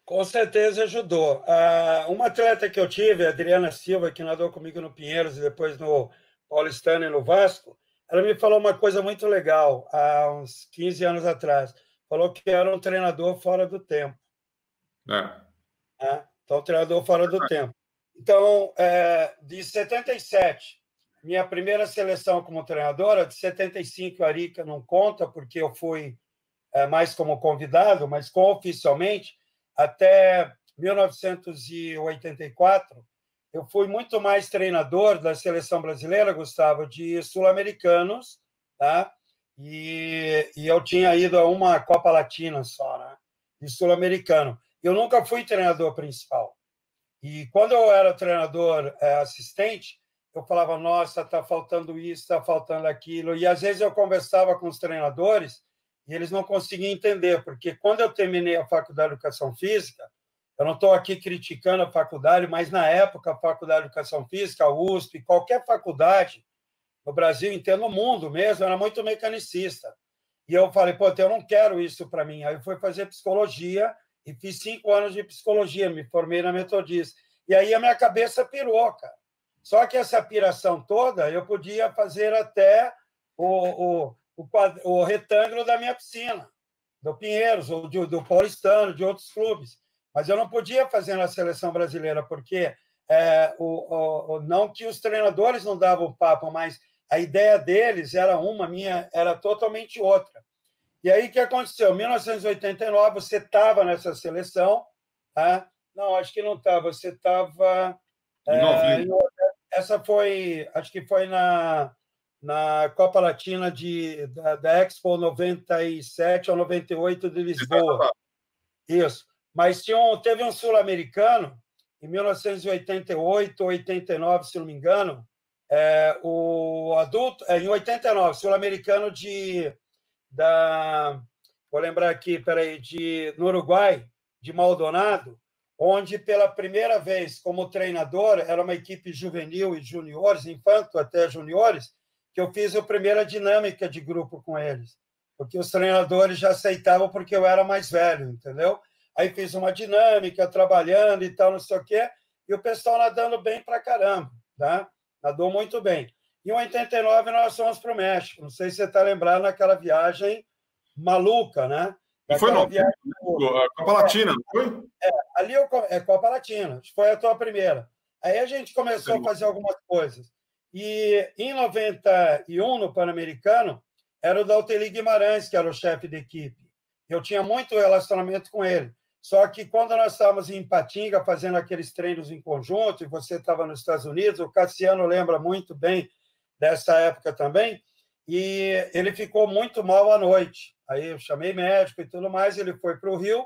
Com certeza ajudou. Uh, uma atleta que eu tive, a Adriana Silva, que nadou comigo no Pinheiros e depois no Paulistano e no Vasco, ela me falou uma coisa muito legal há uns 15 anos atrás falou que era um treinador fora do tempo. É. É, então, treinador fora do é. tempo. Então, é, de 77, minha primeira seleção como treinadora, de 75, a Arica não conta, porque eu fui é, mais como convidado, mas com oficialmente, até 1984, eu fui muito mais treinador da seleção brasileira, Gustavo, de sul-americanos, tá? E, e eu tinha ido a uma Copa Latina só, né? De sul-americano. Eu nunca fui treinador principal. E quando eu era treinador é, assistente, eu falava, nossa, está faltando isso, está faltando aquilo. E às vezes eu conversava com os treinadores e eles não conseguiam entender, porque quando eu terminei a faculdade de educação física, eu não estou aqui criticando a faculdade, mas na época a faculdade de educação física, a USP, qualquer faculdade, no Brasil inteiro, no mundo mesmo, era muito mecanicista. E eu falei, pô, eu não quero isso para mim. Aí eu fui fazer psicologia e fiz cinco anos de psicologia, me formei na Metodista. E aí a minha cabeça pirou, cara. Só que essa piração toda eu podia fazer até o, o, o, quadro, o retângulo da minha piscina, do Pinheiros, ou do, do Paulistano, de outros clubes. Mas eu não podia fazer na seleção brasileira, porque é, o, o, não que os treinadores não davam papo, mas a ideia deles era uma, minha era totalmente outra. E aí o que aconteceu? Em 1989 você estava nessa seleção, tá? Não, acho que não estava. Você estava. É, essa foi, acho que foi na, na Copa Latina de, da, da Expo 97 ou 98 de Lisboa. Isso. Mas tinha um, teve um sul-americano, em 1988, 89, se não me engano, é, o adulto, é, em 89, sul-americano de. Da, vou lembrar aqui, peraí, de, no Uruguai, de Maldonado, onde pela primeira vez, como treinador, era uma equipe juvenil e juniores, infanto até juniores, que eu fiz a primeira dinâmica de grupo com eles, porque os treinadores já aceitavam porque eu era mais velho, entendeu? Aí fiz uma dinâmica, trabalhando e tal, não sei o quê, e o pessoal nadando bem pra caramba, tá? Nadou muito bem. Em 89 nós fomos para o México. Não sei se você está lembrado naquela viagem maluca, né? Foi não? Viagem... Copa Latina, não foi? É, ali eu... é Copa Latina, foi a tua primeira. Aí a gente começou Sim. a fazer algumas coisas. E em 91, no Pan-Americano, era o Dalteli Guimarães, que era o chefe de equipe. Eu tinha muito relacionamento com ele. Só que quando nós estávamos em Patinga fazendo aqueles treinos em conjunto, e você estava nos Estados Unidos, o Cassiano lembra muito bem dessa época também, e ele ficou muito mal à noite. Aí eu chamei médico e tudo mais, ele foi para o Rio,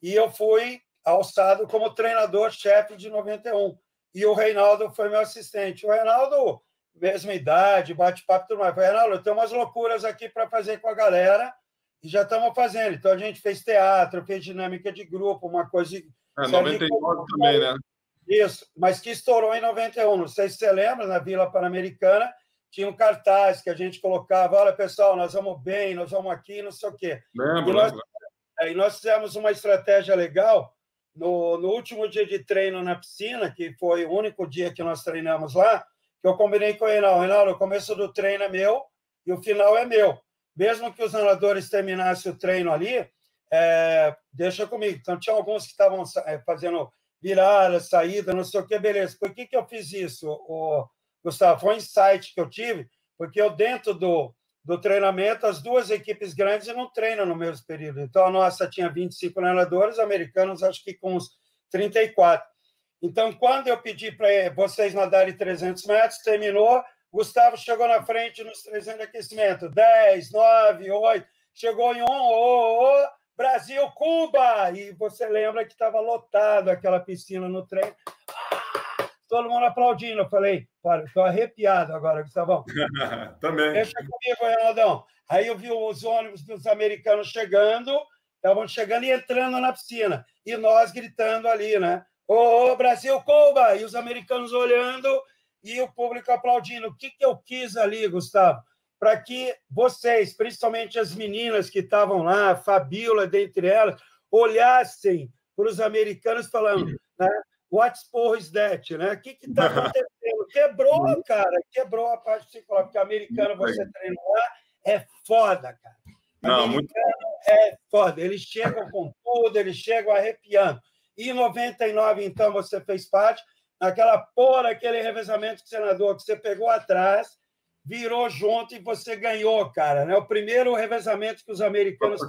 e eu fui alçado como treinador-chefe de 91. E o Reinaldo foi meu assistente. O Reinaldo, mesma idade, bate-papo e tudo mais. Falei, Reinaldo, eu tenho umas loucuras aqui para fazer com a galera e já estamos fazendo. Então a gente fez teatro, fez dinâmica de grupo, uma coisa. É, 99 também, né? Isso, mas que estourou em 91. Não sei se você lembra, na Vila Pan-Americana tinha um cartaz que a gente colocava: olha, pessoal, nós vamos bem, nós vamos aqui, não sei o quê. Lembro, e nós, é, e nós fizemos uma estratégia legal. No, no último dia de treino na piscina, que foi o único dia que nós treinamos lá, que eu combinei com o Reinaldo: Reinaldo, o começo do treino é meu e o final é meu mesmo que os nadadores terminassem o treino ali, é, deixa comigo. Então, tinha alguns que estavam é, fazendo virada, saída, não sei o que, beleza. Por que, que eu fiz isso, o, Gustavo? Foi um insight que eu tive, porque eu, dentro do, do treinamento, as duas equipes grandes não treinam no mesmo período. Então, a nossa tinha 25 nadadores, americanos, acho que com uns 34. Então, quando eu pedi para vocês nadarem 300 metros, terminou, Gustavo chegou na frente nos 300 de aquecimento. 10, 9, 8. Chegou em 1, oh, oh, Brasil, Cuba! E você lembra que estava lotado aquela piscina no trem. Ah, todo mundo aplaudindo. Eu falei, olha, estou arrepiado agora, Gustavão. Também. Deixa comigo, Reinaldão. Aí eu vi os ônibus dos americanos chegando, estavam chegando e entrando na piscina. E nós gritando ali, né? Ô, oh, Brasil, Cuba! E os americanos olhando e o público aplaudindo. O que, que eu quis ali, Gustavo? Para que vocês, principalmente as meninas que estavam lá, Fabiola, dentre elas, olhassem para os americanos falando, né? What's porra is that? Né? O que está acontecendo? Quebrou, cara, quebrou a parte psicológica, porque americano você treina lá é foda, cara. Não, muito... é foda. Eles chegam com tudo, eles chegam arrepiando. E em 99, então, você fez parte aquela porra, aquele revezamento de senador que você pegou atrás, virou junto e você ganhou, cara. Né? O primeiro revezamento que os americanos.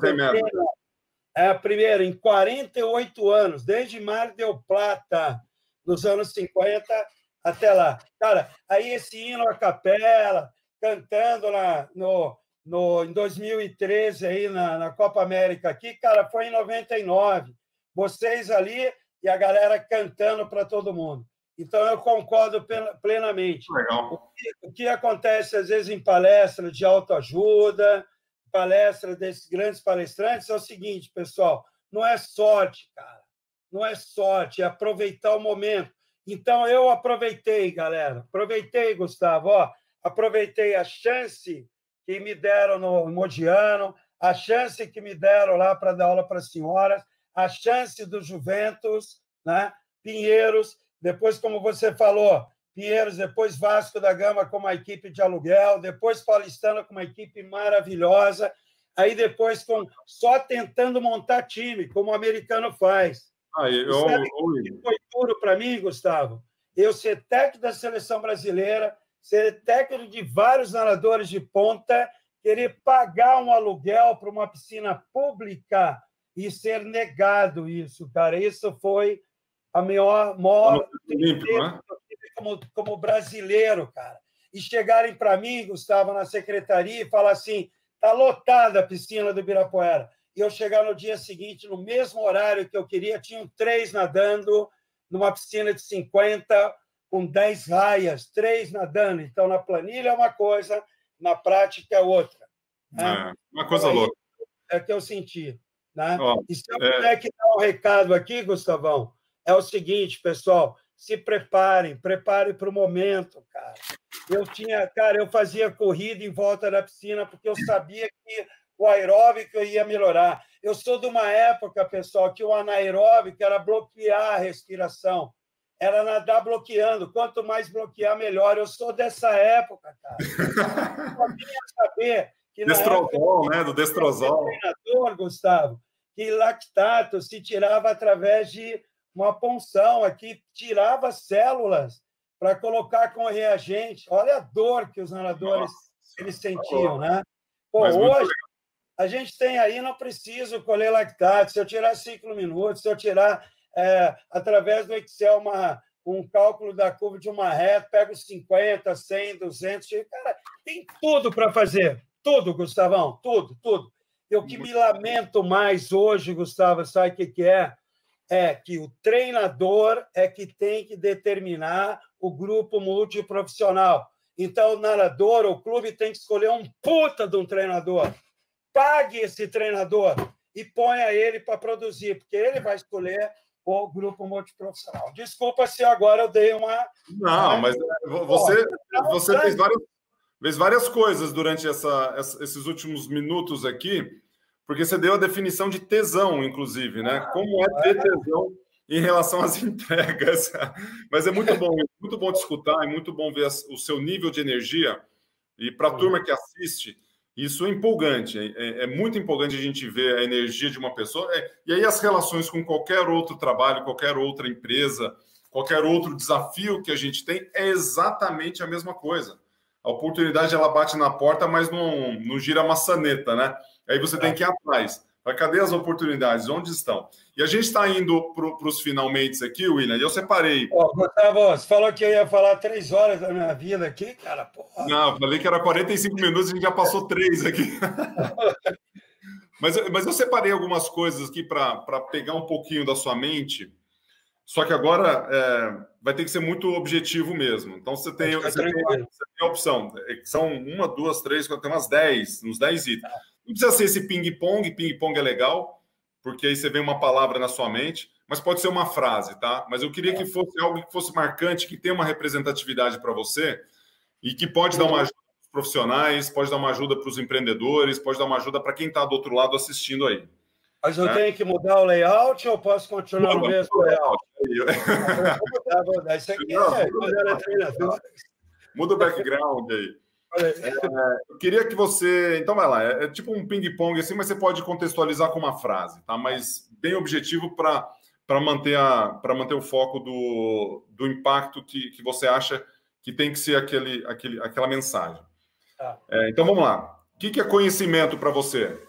É, primeiro, em 48 anos, desde Mar del Plata, nos anos 50 até lá. Cara, aí esse hino a capela, cantando lá no, no, em 2013 aí na, na Copa América aqui, cara, foi em 99. Vocês ali e a galera cantando para todo mundo. Então, eu concordo plenamente. Legal. O que, o que acontece, às vezes, em palestras de autoajuda, palestra desses grandes palestrantes, é o seguinte, pessoal: não é sorte, cara. Não é sorte, é aproveitar o momento. Então, eu aproveitei, galera. Aproveitei, Gustavo. Ó, aproveitei a chance que me deram no Modiano, a chance que me deram lá para dar aula para as senhoras, a chance do Juventus, né? Pinheiros, depois, como você falou, Pinheiros, depois Vasco da Gama com uma equipe de aluguel, depois Paulistana com uma equipe maravilhosa, aí depois com só tentando montar time, como o americano faz. Aí, eu, Sabe eu... foi duro para mim, Gustavo? Eu ser técnico da seleção brasileira, ser técnico de vários nadadores de ponta, querer pagar um aluguel para uma piscina pública e ser negado isso, cara. Isso foi a maior, maior né? como, como brasileiro, cara. E chegarem para mim, Gustavo, na secretaria e falar assim: está lotada a piscina do Ibirapuera. E eu chegar no dia seguinte, no mesmo horário que eu queria, tinham três nadando numa piscina de 50 com 10 raias, três nadando. Então, na planilha é uma coisa, na prática é outra. Né? É, uma coisa então, louca. É que eu senti. Né? Ó, e se eu é... puder que dar um recado aqui, Gustavão, é o seguinte, pessoal, se preparem, preparem para o momento, cara. Eu tinha, cara, eu fazia corrida em volta da piscina porque eu sabia que o aeróbico ia melhorar. Eu sou de uma época, pessoal, que o anaeróbico era bloquear a respiração, era nadar bloqueando. Quanto mais bloquear, melhor. Eu sou dessa época, cara. Eu queria saber que Destrozol, época, né? Do destrozol. treinador, Gustavo, que lactato se tirava através de uma punção aqui, tirava células para colocar com reagente. Olha a dor que os nadadores eles sentiam, né? Pô, hoje a gente tem aí, não preciso colher lactato. Se eu tirar cinco minutos, se eu tirar é, através do Excel uma, um cálculo da curva de uma reta, pego 50, 100, 200. Cara, tem tudo para fazer. Tudo, Gustavão, tudo, tudo. E o que me lamento mais hoje, Gustavo, sabe o que, que é? É que o treinador é que tem que determinar o grupo multiprofissional. Então, o nadador, o clube tem que escolher um puta de um treinador. Pague esse treinador e ponha ele para produzir, porque ele vai escolher o grupo multiprofissional. Desculpa se agora eu dei uma. Não, mas você, você fez, várias, fez várias coisas durante essa, esses últimos minutos aqui porque você deu a definição de tesão, inclusive, né? Como é ter tesão em relação às entregas. Mas é muito bom, muito bom te escutar, é muito bom ver o seu nível de energia. E para a turma que assiste, isso é empolgante, é, é, muito empolgante a gente ver a energia de uma pessoa. É, e aí as relações com qualquer outro trabalho, qualquer outra empresa, qualquer outro desafio que a gente tem, é exatamente a mesma coisa. A oportunidade ela bate na porta, mas não, não gira maçaneta, né? Aí você tem que ir atrás. Mas cadê as oportunidades? Onde estão? E a gente está indo para os finalmente aqui, William, e eu separei. Oh, Gustavo, você falou que eu ia falar três horas da minha vida aqui, cara. Porra. Não, falei que era 45 minutos, a gente já passou três aqui. mas, mas eu separei algumas coisas aqui para pegar um pouquinho da sua mente. Só que agora é, vai ter que ser muito objetivo mesmo. Então você tem, você tem, você tem, a opção. É são uma, duas, três, quatro, tem umas dez, uns dez itens. Não precisa ser esse ping-pong, ping-pong é legal, porque aí você vê uma palavra na sua mente, mas pode ser uma frase, tá? Mas eu queria que fosse algo que fosse marcante, que tenha uma representatividade para você e que pode dar uma ajuda para os profissionais, pode dar uma ajuda para os empreendedores, pode dar uma ajuda para quem está do outro lado assistindo aí. Mas eu né? tenho que mudar o layout ou posso continuar no mesmo layout? Vou mudar, Isso aqui Não, é muda, muda o background aí. É, eu queria que você. Então, vai lá. É, é tipo um ping-pong, assim, mas você pode contextualizar com uma frase, tá? Mas bem objetivo para manter, a, manter o foco do, do impacto que, que você acha que tem que ser aquele, aquele, aquela mensagem. Tá. É, então, vamos lá. O que, que é conhecimento para você?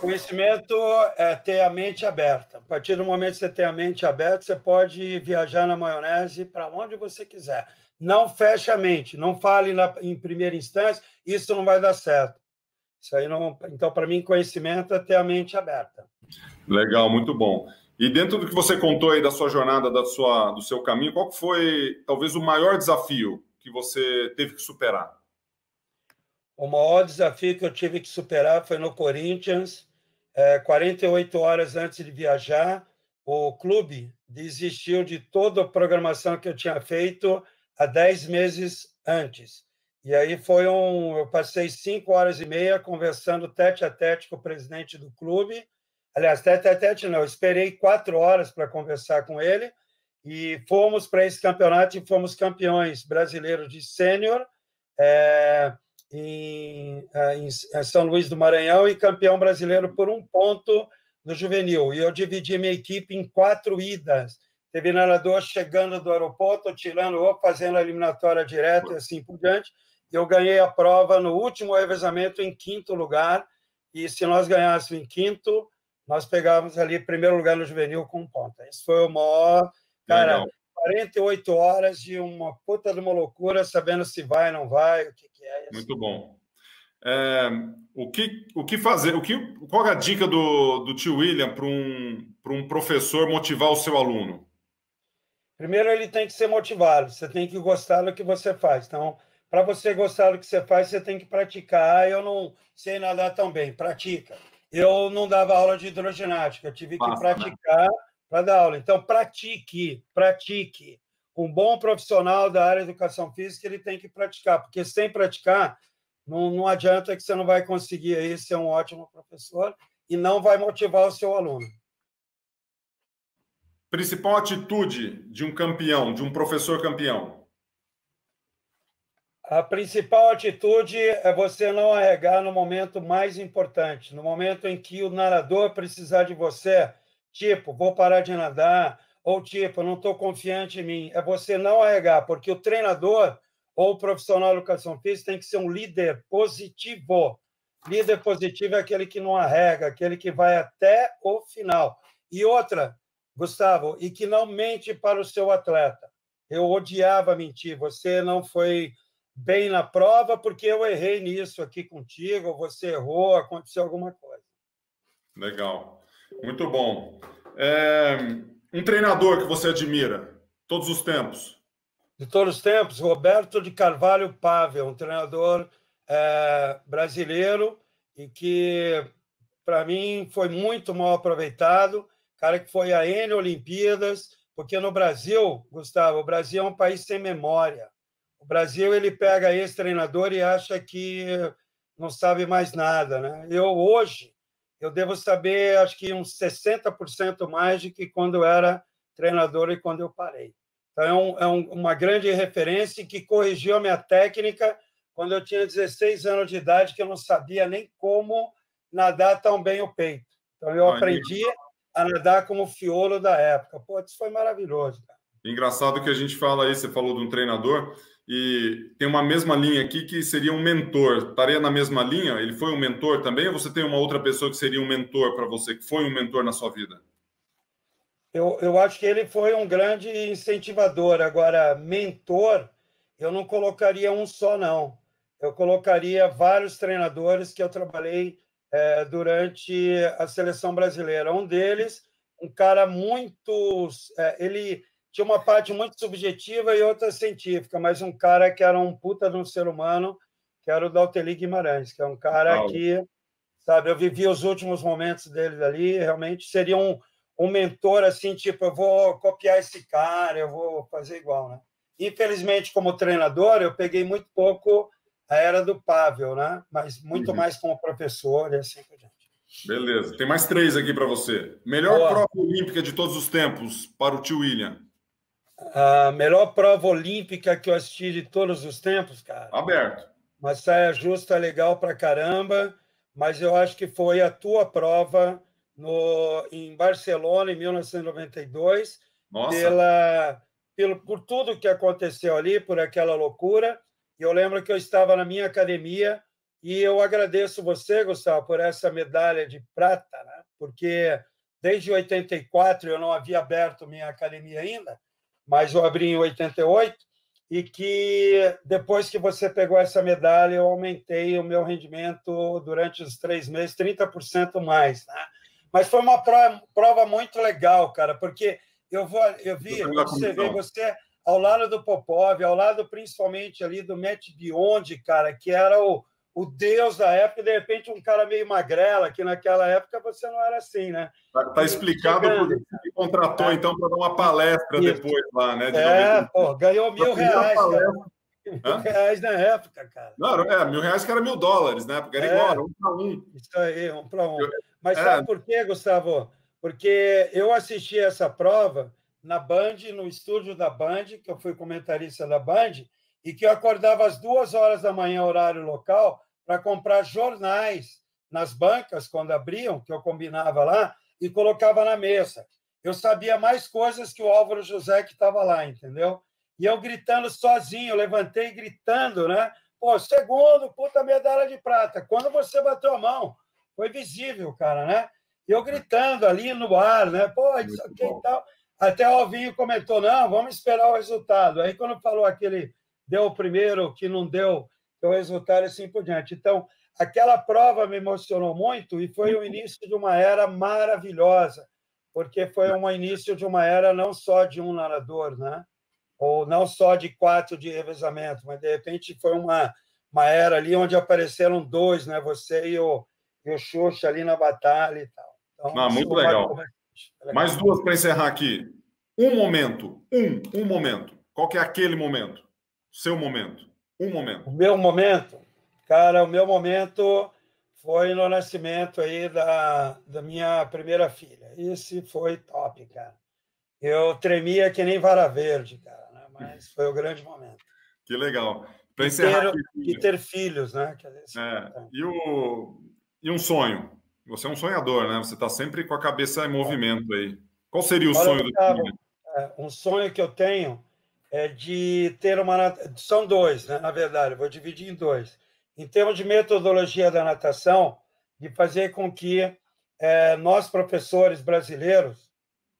Conhecimento é ter a mente aberta. A partir do momento que você tem a mente aberta, você pode viajar na maionese para onde você quiser não feche a mente, não fale na, em primeira instância, isso não vai dar certo. Isso aí não. Então, para mim, conhecimento é ter a mente aberta. Legal, muito bom. E dentro do que você contou aí da sua jornada, da sua, do seu caminho, qual foi talvez o maior desafio que você teve que superar? O maior desafio que eu tive que superar foi no Corinthians, é, 48 horas antes de viajar, o clube desistiu de toda a programação que eu tinha feito há 10 meses antes. E aí foi um. Eu passei cinco horas e meia conversando tete a tete com o presidente do clube. Aliás, tete a tete não, eu esperei quatro horas para conversar com ele e fomos para esse campeonato e fomos campeões brasileiros de sênior é, em, é, em, São Luís do Maranhão e campeão brasileiro por um ponto no juvenil. E eu dividi minha equipe em quatro idas teve nadador chegando do aeroporto, tirando ou fazendo a eliminatória direta e assim por diante. Eu ganhei a prova no último revezamento em quinto lugar, e se nós ganhássemos em quinto, nós pegávamos ali primeiro lugar no juvenil com ponto. Isso foi o maior. Cara, Legal. 48 horas de uma puta de uma loucura, sabendo se vai ou não vai, o que, que é isso. Muito bom. É, o, que, o que fazer? O que, qual é a dica do, do tio William para um, um professor motivar o seu aluno? Primeiro, ele tem que ser motivado, você tem que gostar do que você faz. Então, para você gostar do que você faz, você tem que praticar. Eu não sei nadar tão bem, pratica. Eu não dava aula de hidroginástica, eu tive que Passa, né? praticar né? para dar aula. Então, pratique, pratique. Um bom profissional da área de educação física, ele tem que praticar, porque sem praticar, não, não adianta que você não vai conseguir aí ser um ótimo professor e não vai motivar o seu aluno. Principal atitude de um campeão, de um professor campeão? A principal atitude é você não arregar no momento mais importante, no momento em que o nadador precisar de você, tipo, vou parar de nadar, ou tipo, não estou confiante em mim. É você não arregar, porque o treinador ou o profissional de educação física tem que ser um líder positivo. Líder positivo é aquele que não arrega, aquele que vai até o final. E outra, Gustavo, e que não mente para o seu atleta. Eu odiava mentir. Você não foi bem na prova porque eu errei nisso aqui contigo, você errou, aconteceu alguma coisa. Legal. Muito bom. É, um treinador que você admira, todos os tempos? De todos os tempos, Roberto de Carvalho Pavel, um treinador é, brasileiro e que, para mim, foi muito mal aproveitado. Cara que foi a N Olimpíadas, porque no Brasil, Gustavo, o Brasil é um país sem memória. O Brasil ele pega esse treinador e acha que não sabe mais nada, né? Eu hoje eu devo saber acho que uns 60% mais do que quando eu era treinador e quando eu parei. Então é, um, é um, uma grande referência que corrigiu a minha técnica quando eu tinha 16 anos de idade que eu não sabia nem como nadar tão bem o peito. Então eu aprendi a nadar como fiolo da época. Pô, isso foi maravilhoso. Cara. Engraçado que a gente fala aí, você falou de um treinador, e tem uma mesma linha aqui que seria um mentor. Estaria na mesma linha? Ele foi um mentor também? Ou você tem uma outra pessoa que seria um mentor para você, que foi um mentor na sua vida? Eu, eu acho que ele foi um grande incentivador. Agora, mentor, eu não colocaria um só, não. Eu colocaria vários treinadores que eu trabalhei é, durante a seleção brasileira. Um deles, um cara muito. É, ele tinha uma parte muito subjetiva e outra científica, mas um cara que era um puta de um ser humano, que era o Dalteli Guimarães, que é um cara que, sabe, eu vivi os últimos momentos dele ali, realmente seria um, um mentor assim, tipo, eu vou copiar esse cara, eu vou fazer igual, né? Infelizmente, como treinador, eu peguei muito pouco a era do Pavel, né? Mas muito uhum. mais como professor e assim por diante. Beleza. Tem mais três aqui para você. Melhor Boa. prova olímpica de todos os tempos para o tio William. A melhor prova olímpica que eu assisti de todos os tempos, cara. Aberto. Uma saia justa legal pra caramba, mas eu acho que foi a tua prova no, em Barcelona, em 1992, Nossa. Pela, pelo, por tudo que aconteceu ali, por aquela loucura. Eu lembro que eu estava na minha academia e eu agradeço você, Gustavo, por essa medalha de prata, né? porque desde 84 eu não havia aberto minha academia ainda, mas eu abri em 88, e que depois que você pegou essa medalha, eu aumentei o meu rendimento durante os três meses 30% mais. Né? Mas foi uma prova, prova, muito legal, cara, porque eu, vou, eu vi, você vê você ao lado do Popov, ao lado principalmente ali do Matt Biondi, cara, que era o, o deus da época, e de repente um cara meio magrela, que naquela época você não era assim, né? Tá, tá explicado porque você contratou, é. então, para dar uma palestra Isso. depois lá, né? é, pô, ganhou mil reais. Mil reais na época, cara. Não, é, mil reais que era mil dólares, né? Porque era é, igual, um para um. Isso aí, um para um. Mas é. sabe por quê, Gustavo? Porque eu assisti essa prova na Band, no estúdio da Band, que eu fui comentarista da Band, e que eu acordava às duas horas da manhã, horário local, para comprar jornais nas bancas, quando abriam, que eu combinava lá, e colocava na mesa. Eu sabia mais coisas que o Álvaro José que estava lá, entendeu? E eu gritando sozinho, levantei gritando, né? Pô, segundo, puta medalha de prata. Quando você bateu a mão, foi visível, cara, né? E eu gritando ali no ar, né? Pô, isso aqui e tal. Até o Alvinho comentou: não, vamos esperar o resultado. Aí, quando falou aquele deu o primeiro, que não deu, o resultado assim por diante. Então, aquela prova me emocionou muito e foi o início de uma era maravilhosa, porque foi um início de uma era não só de um nadador, né? ou não só de quatro de revezamento, mas de repente foi uma, uma era ali onde apareceram dois, né? você e o, e o Xuxa ali na batalha e tal. Então, ah, muito legal. Mais duas para encerrar aqui. Um momento, um, um momento. Qual que é aquele momento? Seu momento. Um momento. O meu momento? Cara, o meu momento foi no nascimento aí da, da minha primeira filha. Esse foi top, cara. Eu tremia que nem vara verde, cara, né? mas foi o grande momento. Que legal. Para encerrar. Ter, e ter filhos, né? É, é e, o, e um sonho? Você é um sonhador, né? Você está sempre com a cabeça em movimento aí. Qual seria o Olha, sonho do time? É, um sonho que eu tenho é de ter uma. São dois, né? na verdade, vou dividir em dois. Em termos de metodologia da natação, de fazer com que é, nós, professores brasileiros,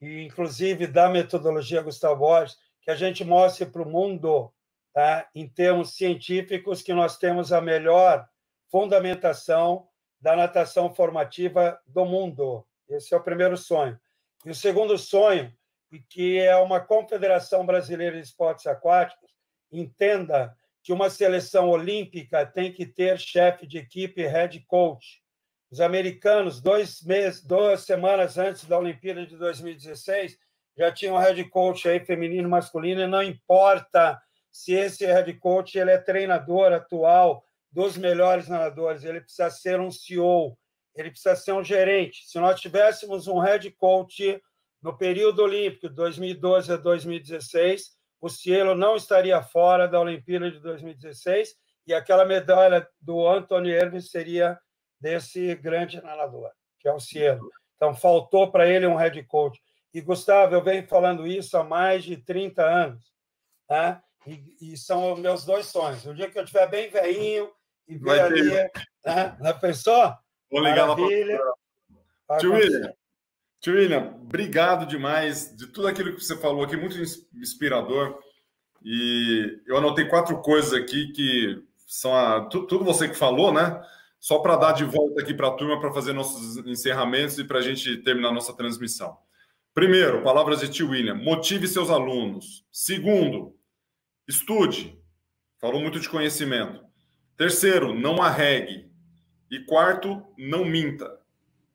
e inclusive da metodologia Gustavo Borges, que a gente mostre para o mundo, tá? em termos científicos, que nós temos a melhor fundamentação da natação formativa do mundo. Esse é o primeiro sonho. E o segundo sonho, que é uma Confederação Brasileira de Esportes Aquáticos, entenda que uma seleção olímpica tem que ter chefe de equipe, head coach. Os americanos, dois meses, duas semanas antes da Olimpíada de 2016, já tinham um head coach aí feminino, masculino, e não importa se esse head coach ele é treinador atual dos melhores nadadores, ele precisa ser um CEO, ele precisa ser um gerente. Se nós tivéssemos um head coach no período olímpico, 2012 a 2016, o Cielo não estaria fora da Olimpíada de 2016 e aquela medalha do Anthony Irving seria desse grande nadador, que é o Cielo. Então, faltou para ele um head coach. E, Gustavo, eu venho falando isso há mais de 30 anos, tá? E, e são meus dois sonhos. O dia que eu estiver bem velhinho e ver ali, né? Já pensou? Vou ligar Maravilha. lá para Tio William, Tio William, obrigado demais de tudo aquilo que você falou aqui, muito inspirador. E eu anotei quatro coisas aqui que são a, tudo você que falou, né? Só para dar de volta aqui para a turma para fazer nossos encerramentos e para a gente terminar nossa transmissão. Primeiro, palavras de tio William: motive seus alunos. Segundo, estude. Falou muito de conhecimento. Terceiro, não arregue. E quarto, não minta.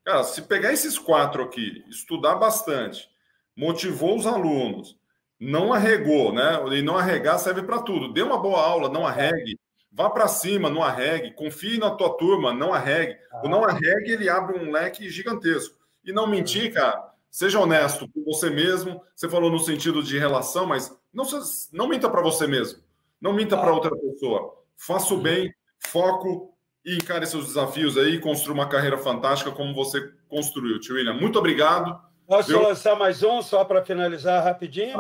Cara, se pegar esses quatro aqui, estudar bastante, motivou os alunos, não arregou, né? E não arregar serve para tudo. Dê uma boa aula, não arregue. Vá para cima, não arregue. Confie na tua turma, não arregue. O não arregue, ele abre um leque gigantesco. E não mentir, cara. Seja honesto com você mesmo. Você falou no sentido de relação, mas não, não minta para você mesmo. Não minta para outra pessoa. Faça o bem, foco, e encare seus desafios aí construa uma carreira fantástica como você construiu, tio William. Muito obrigado. Posso lançar mais um só para finalizar rapidinho?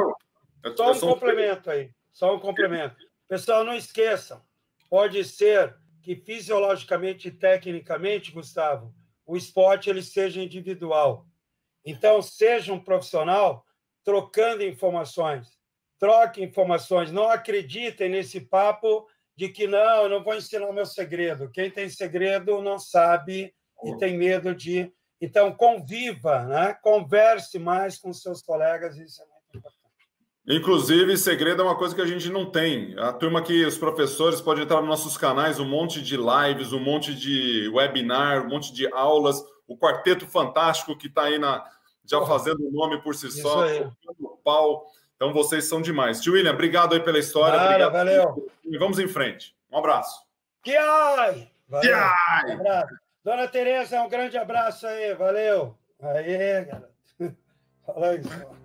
É, só um complemento aí. Só um complemento. Pessoal, não esqueçam. Pode ser que fisiologicamente e tecnicamente, Gustavo, o esporte ele seja individual. Então, seja um profissional trocando informações. Troque informações. Não acreditem nesse papo de que não, eu não vou ensinar o meu segredo. Quem tem segredo não sabe e tem medo de. Então, conviva, né? converse mais com seus colegas, isso é muito importante. Inclusive, segredo é uma coisa que a gente não tem. A turma que os professores podem entrar nos nossos canais, um monte de lives, um monte de webinar, um monte de aulas, o Quarteto Fantástico que está aí na, já fazendo o nome por si só, o pau. Então vocês são demais. Tio William, obrigado aí pela história. Cara, valeu. E vamos em frente. Um abraço. Que ai! Valeu. Um abraço. Dona Tereza, um grande abraço aí. Valeu. Aí, galera. Fala isso.